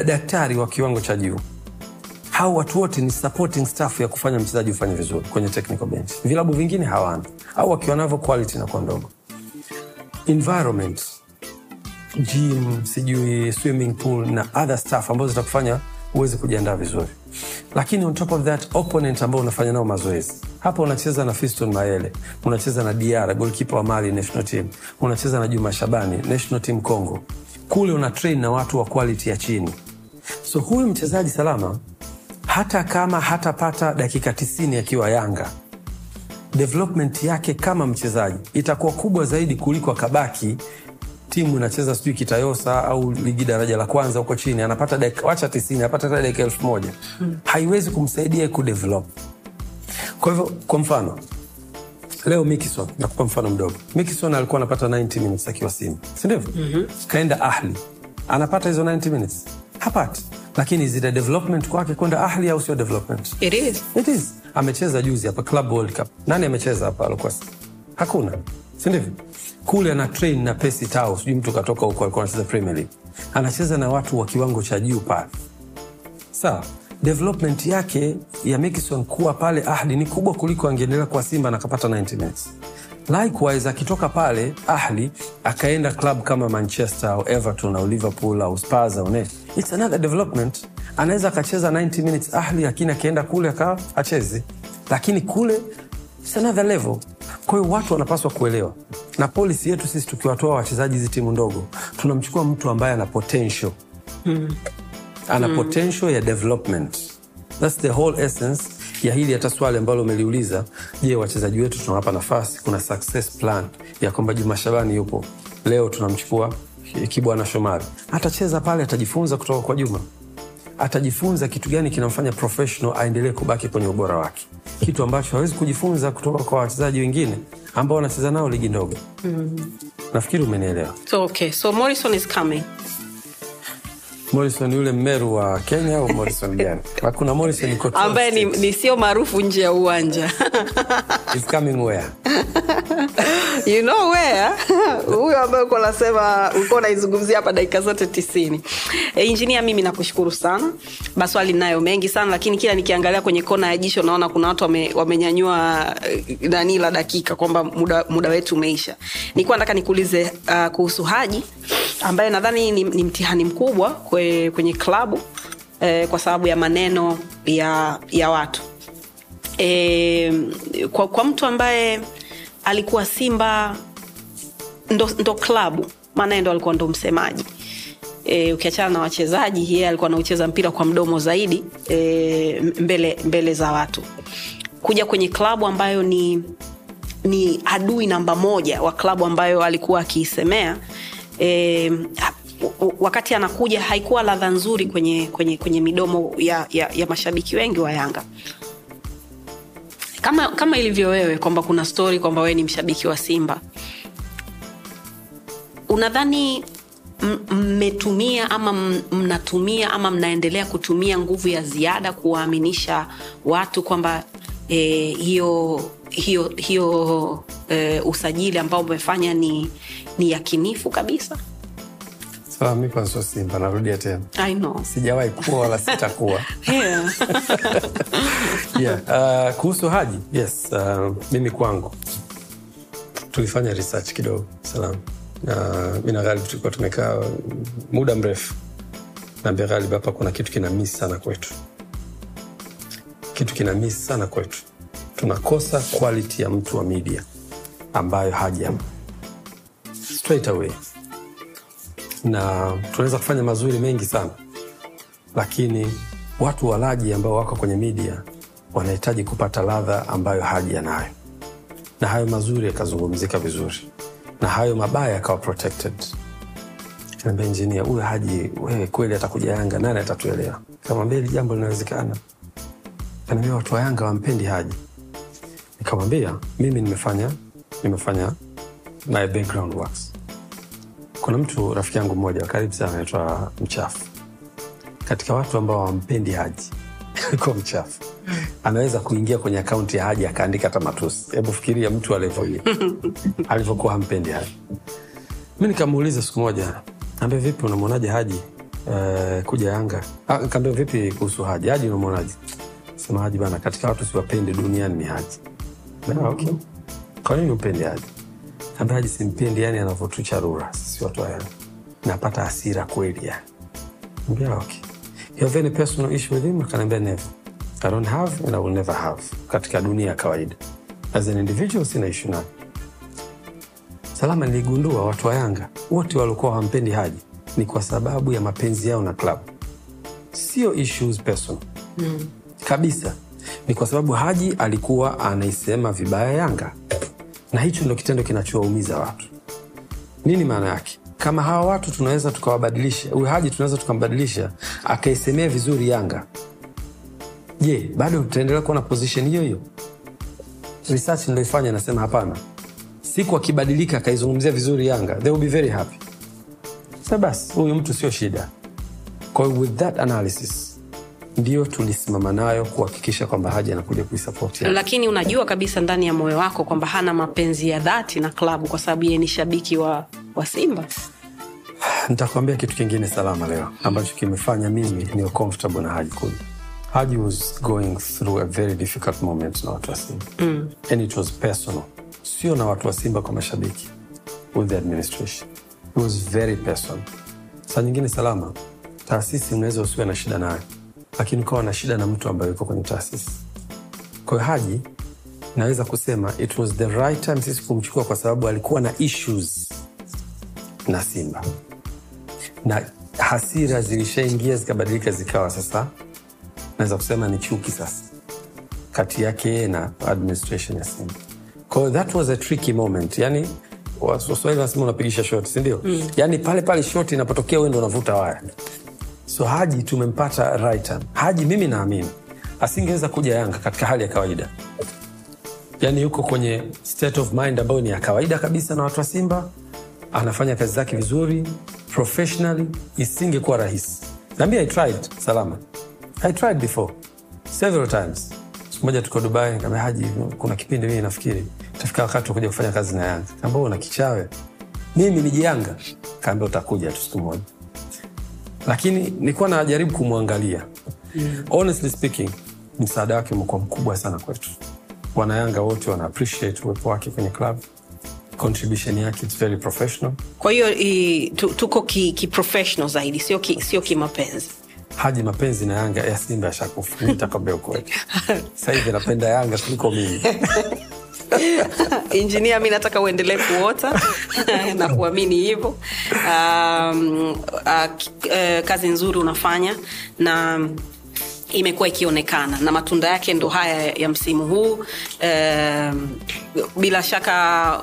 daktari wa kiwango cha juu. Hao watu wote ni supporting staff ya kufanya mchezaji ufanye vizuri kwenye technical bench. Vilabu vingine hawana. Au wakiwa navyo quality inakuwa ndogo. Environment gym sijui swimming pool na other stuff ambazo zitakufanya uweze kujiandaa vizuri. Lakini on top of that opponent ambao unafanya nao mazoezi. Hapa unacheza na fiston maele unacheza na diara golkipa wa mali national team. Unacheza na juma shabani national team congo. Kule una train na watu wa quality ya chini. So huyu mchezaji salama hata kama hatapata dakika 90 akiwa yanga development yake kama mchezaji itakuwa kubwa zaidi kuliko akabaki timu inacheza sijui kitayosa au ligi daraja la kwanza huko chini anapata wacha tisini anapata hata dakika elfu moja. Haiwezi kumsaidia kudevelop. Kwa hivyo kwa mfano leo mikison nakupa mfano mdogo. Mikison alikuwa anapata 90 minutes akiwa simu sindivyo mm-hmm. kaenda ahli. Anapata hizo 90 minutes? Hapati. Lakini is it a development kwake kwenda ahli au sio development? It is. It is. amecheza juzi hapa club world cup. Nani amecheza hapa alikuwa hakuna. Sindivyo kule ana train na pesi tao sijui mtu katoka huko alikuwa anacheza premier league. Anacheza na watu wa kiwango cha juu pale. Sawa development yake ya Mekison kuwa pale ahli ni kubwa kuliko angeendelea kwa simba na akapata 90 minutes. Likewise akitoka pale ahli akaenda club kama manchester au everton au liverpool au spurs au ne its another development. Anaweza akacheza 90 minutes ahli lakini akienda kule akawa hachezi, lakini kule its another level kwa hiyo watu wanapaswa kuelewa. Na polisi yetu sisi tukiwatoa wachezaji hizi timu ndogo tunamchukua mtu ambaye ana potential. Ana potential ya development. Thats the whole essence ya hili hata swali ambalo umeliuliza. Je wachezaji wetu tunawapa nafasi? Kuna success plan ya kwamba juma shabani yupo. Leo tunamchukua kibwana shomari. Atacheza pale atajifunza kutoka kwa juma atajifunza kitu gani kinamfanya professional aendelee kubaki kwenye ubora wake kitu ambacho hawezi kujifunza kutoka kwa wachezaji wengine ambao wanacheza nao ligi ndogo nafikiri umenielewa So, okay. So Morrison is coming. Morrison yule mmeru wa kenya au morrison gani? Kuna morrison iko ambaye ni, ni sio maarufu nje ya uwanja. Is coming where? You know where? Huyo ambaye uko nasema uko unaizungumzia hapa dakika zote tisini. E, injinia mimi nakushukuru sana. Maswali nayo mengi sana lakini kila nikiangalia kwenye kona ya jisho naona kuna watu wame, wamenyanyua eh, nani la dakika kwamba muda, muda wetu umeisha. Nilikuwa nataka nikuulize uh, kuhusu haji ambaye nadhani ni, ni mtihani mkubwa kwe, kwenye klabu eh, kwa sababu ya maneno ya, ya watu. E, kwa, kwa mtu ambaye alikuwa simba ndo, ndo klabu maanaye ndo alikuwa ndo msemaji. E, ukiachana na wachezaji yeye alikuwa anaucheza mpira kwa mdomo zaidi e, mbele, mbele za watu. Kuja kwenye klabu ambayo ni ni adui namba moja wa klabu ambayo alikuwa akiisemea e, wakati anakuja haikuwa ladha nzuri kwenye, kwenye, kwenye midomo ya, ya, ya mashabiki wengi wa yanga. Kama kama ilivyo wewe kwamba kuna stori kwamba wewe ni mshabiki wa simba unadhani mmetumia ama mnatumia ama mnaendelea kutumia nguvu ya ziada kuwaaminisha watu kwamba e, hiyo hiyo hiyo e, usajili ambao umefanya ni ni yakinifu kabisa. Sawa mi sio simba narudia tena. I know. sijawahi kuwa wala sitakuwa. Yeah. yeah. uh, kuhusu haji yes uh, mimi kwangu tulifanya research kidogo salam. Na mi na ghalib tulikuwa tumekaa muda mrefu. Naambia ghalib hapa kuna kitu kina mis sana kwetu. Kitu kina mis sana kwetu. Tunakosa quality ya mtu wa media ambayo haja straight away. Na tunaweza kufanya mazuri mengi sana. Lakini watu walaji ambao wako kwenye media wanahitaji kupata ladha ambayo haji yanayo. Na hayo mazuri yakazungumzika vizuri. Na hayo mabaya yakawa protected. Kaambia injinia huyo haji wewe kweli atakuja yanga? Nani atatuelewa? Kamwambia hili jambo linawezekana. Kanaambia watu wa yanga wampendi haji. Nikamwambia mimi nimefanya nimefanya my background works kuna mtu rafiki yangu mmoja wa karibu sana anaitwa mchafu. Katika watu ambao wampendi haji kwa mchafu. Anaweza kuingia kwenye akaunti ya haji akaandika hata matusi. Hebu fikiria mtu alivyo alivyokuwa hampendi haji. Mi nikamuuliza siku moja ambia vipi unamwonaje haji? Uh, kuja yanga. Ah, kaambia vipi kuhusu haji? Haji unamwonaje? Sema haji bana katika watu siwapendi duniani ni haji. Na, okay. kwa nini umpendi haji haji simpendi yani anavyotucharura sisi watu wa yanga napata hasira kweli yani Niambia, okay. You have any personal issue with him? Akaniambia never. I don't have and I will never have. Katika dunia ya kawaida. As an individual sina issue naye. Salama niligundua watu wa Yanga wote walikuwa hawampendi Haji ni kwa sababu ya mapenzi yao na klabu, sio issues personal mm. kabisa. Ni kwa sababu Haji alikuwa anaisema vibaya Yanga, na hicho ndo kitendo kinachowaumiza watu. Nini maana yake? Kama hawa watu tunaweza tukawabadilisha, huyu Haji tunaweza tukambadilisha akaisemea vizuri Yanga, je, bado tutaendelea kuwa na position hiyo hiyo? Research nilioifanya nasema hapana. Siku akibadilika akaizungumzia vizuri Yanga, they will be very happy. Sa basi, huyu mtu sio shida. kwa hiyo with that analysis ndio tulisimama nayo kuhakikisha kwamba haji anakuja kuisapoti lakini unajua kabisa ndani ya moyo wako kwamba hana mapenzi ya dhati na klabu kwa sababu yeye ni shabiki wa, wa simba. Nitakwambia kitu kingine salama leo ambacho kimefanya mimi niwe comfortable na haji kuja haji was going through a very difficult moment na watu wa simba. Mm. and it was personal. Sio na watu wa simba kwa mashabiki with the administration. It was very personal. Saa nyingine salama taasisi unaweza usiwe na shida nayo lakini ukawa na shida na mtu ambaye yuko kwenye taasisi. Kwa hiyo haji naweza kusema it was the right time sisi kumchukua kwa sababu alikuwa na issues na simba. Na hasira zilishaingia zikabadilika zikawa sasa naweza kusema ni chuki sasa kati yake yeye na administration ya simba. Kwa hiyo that was a tricky moment. Yani waswahili wanasema unapigisha shoti, sindio mm. yani pale pale shoti inapotokea wendo unavuta waya so haji tumempata right time. haji mimi naamini asingeweza kuja yanga katika hali ya kawaida. Yani yuko kwenye state of mind ambayo ni ya kawaida kabisa na watu wa simba anafanya kazi zake vizuri professionally isingekuwa rahisi. Naambia i tried salama. I tried before several times. Siku moja tuko dubai nikamwambia haji kuna kipindi mimi nafikiri tafika wakati wakuja kufanya kazi na yanga. Ambao una kichawe? Mimi ni Yanga. kaambia utakuja tu siku moja lakini nilikuwa najaribu kumwangalia. Mm. honestly speaking msaada wake umekuwa mkubwa sana kwetu. Wanayanga wote wana appreciate uwepo wake kwenye club. Contribution yake its very professional. Kwa hiyo tuko ki, ki zaidi sio ki, sio kimapenzi haji mapenzi na yanga ya simba yashakufu nitakwambia ukweli. Sahivi napenda yanga kuliko mimi injinia mi nataka uendelee kuota na kuamini hivyo. Um, uh, uh, kazi nzuri unafanya na imekuwa ikionekana na matunda yake ndo haya ya msimu huu. Um, bila shaka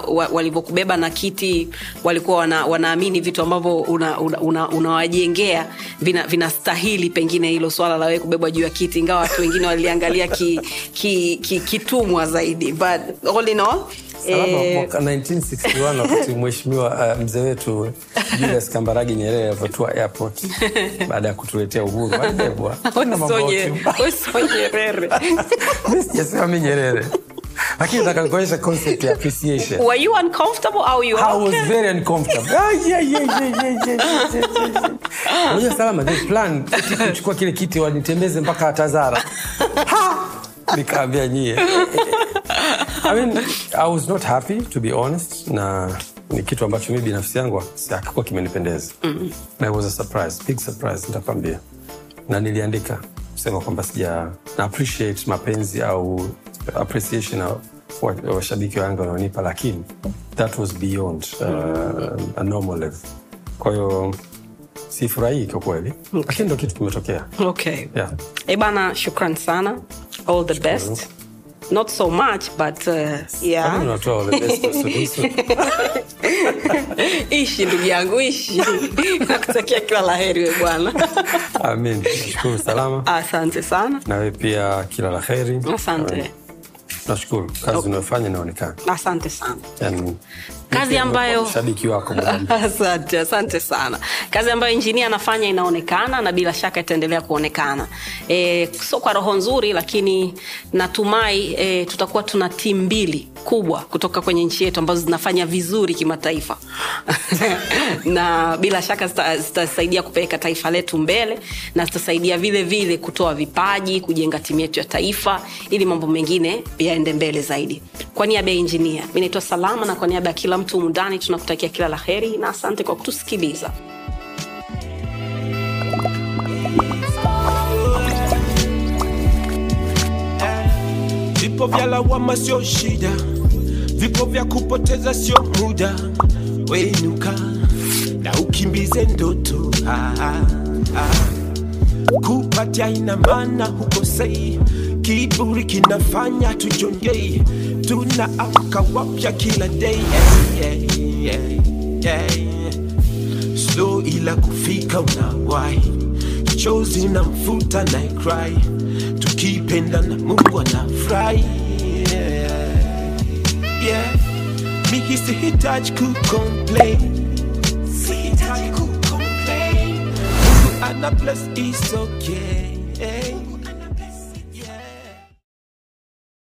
wa, walivyokubeba na kiti walikuwa wana, wanaamini vitu ambavyo unawajengea una, una, unawajengea vina- vinastahili pengine hilo swala la wewe kubebwa juu ya kiti ingawa watu wengine waliangalia kitumwa ki, ki, kitumwa zaidi. But all in all eh, mwaka 1961 wakati mheshimiwa uh, mzee wetu Julius Kambarage Nyerere alivyotua airport baada ya kutuletea uhuru alibebwa. Sijasema mi Nyerere lakini nataka concept ya appreciation. Were you uncomfortable au you I was very uncomfortable. Ah, yeah, yeah, yeah, yeah, yeah, yeah. Unajua salama the plan kuchukua kile kiti wanitembeze mpaka Tazara. Ha! Nikaambia nyie. I mean, I was not happy to be honest na ni kitu ambacho mi binafsi yangu hakikuwa kimenipendeza. Na it was a surprise, big surprise nitakwambia. Na niliandika kusema kwamba sija na appreciate mapenzi au appreciation au washabiki wa Yanga wanaonipa, lakini that was beyond uh, a normal level. Kwa hiyo sifurahii kwa kweli, lakini ndo kitu kimetokea. okay Yeah. ebana shukran sana all the best not so much but uh, yeah. Ishi ndugu yangu ishi. Nakutakia kila la heri we bwana. Amin. Nashukuru salama. Asante sana. Nawe pia, kila la heri asante. Nashukuru. Kazi unayofanya inaonekana. asante sana. Yani, Kazi ambayo- shabiki wako asante asante sana. Kazi ambayo injinia anafanya inaonekana na bila shaka itaendelea kuonekana. E, so kwa roho nzuri lakini natumai e, tutakuwa tuna timu mbili kubwa kutoka kwenye nchi yetu ambazo zinafanya vizuri kimataifa. Na bila shaka zitasaidia kupeleka taifa letu mbele na zitasaidia vile vile kutoa vipaji kujenga timu yetu ya taifa ili mambo mengine yaende mbele zaidi. Kwa niaba ya injinia mi naitwa salama na kwa niaba ya kila mtu umundani tunakutakia kila la heri na asante kwa kutusikiliza Vipo vya lawama sio shida, vipo vya kupoteza sio muda. Wenuka na ukimbize ndoto ah, ah, ah. Kupatia ina maana hukosei, kiburi kinafanya tujongei, tunaamka wapya kila day yeah, yeah, yeah, yeah. Slow ila kufika unawahi, chozi na mfuta na cry, tukipenda na Mungu anafurahi yeah. yeah. Mimi sihitaji kucomplain, other place is okay.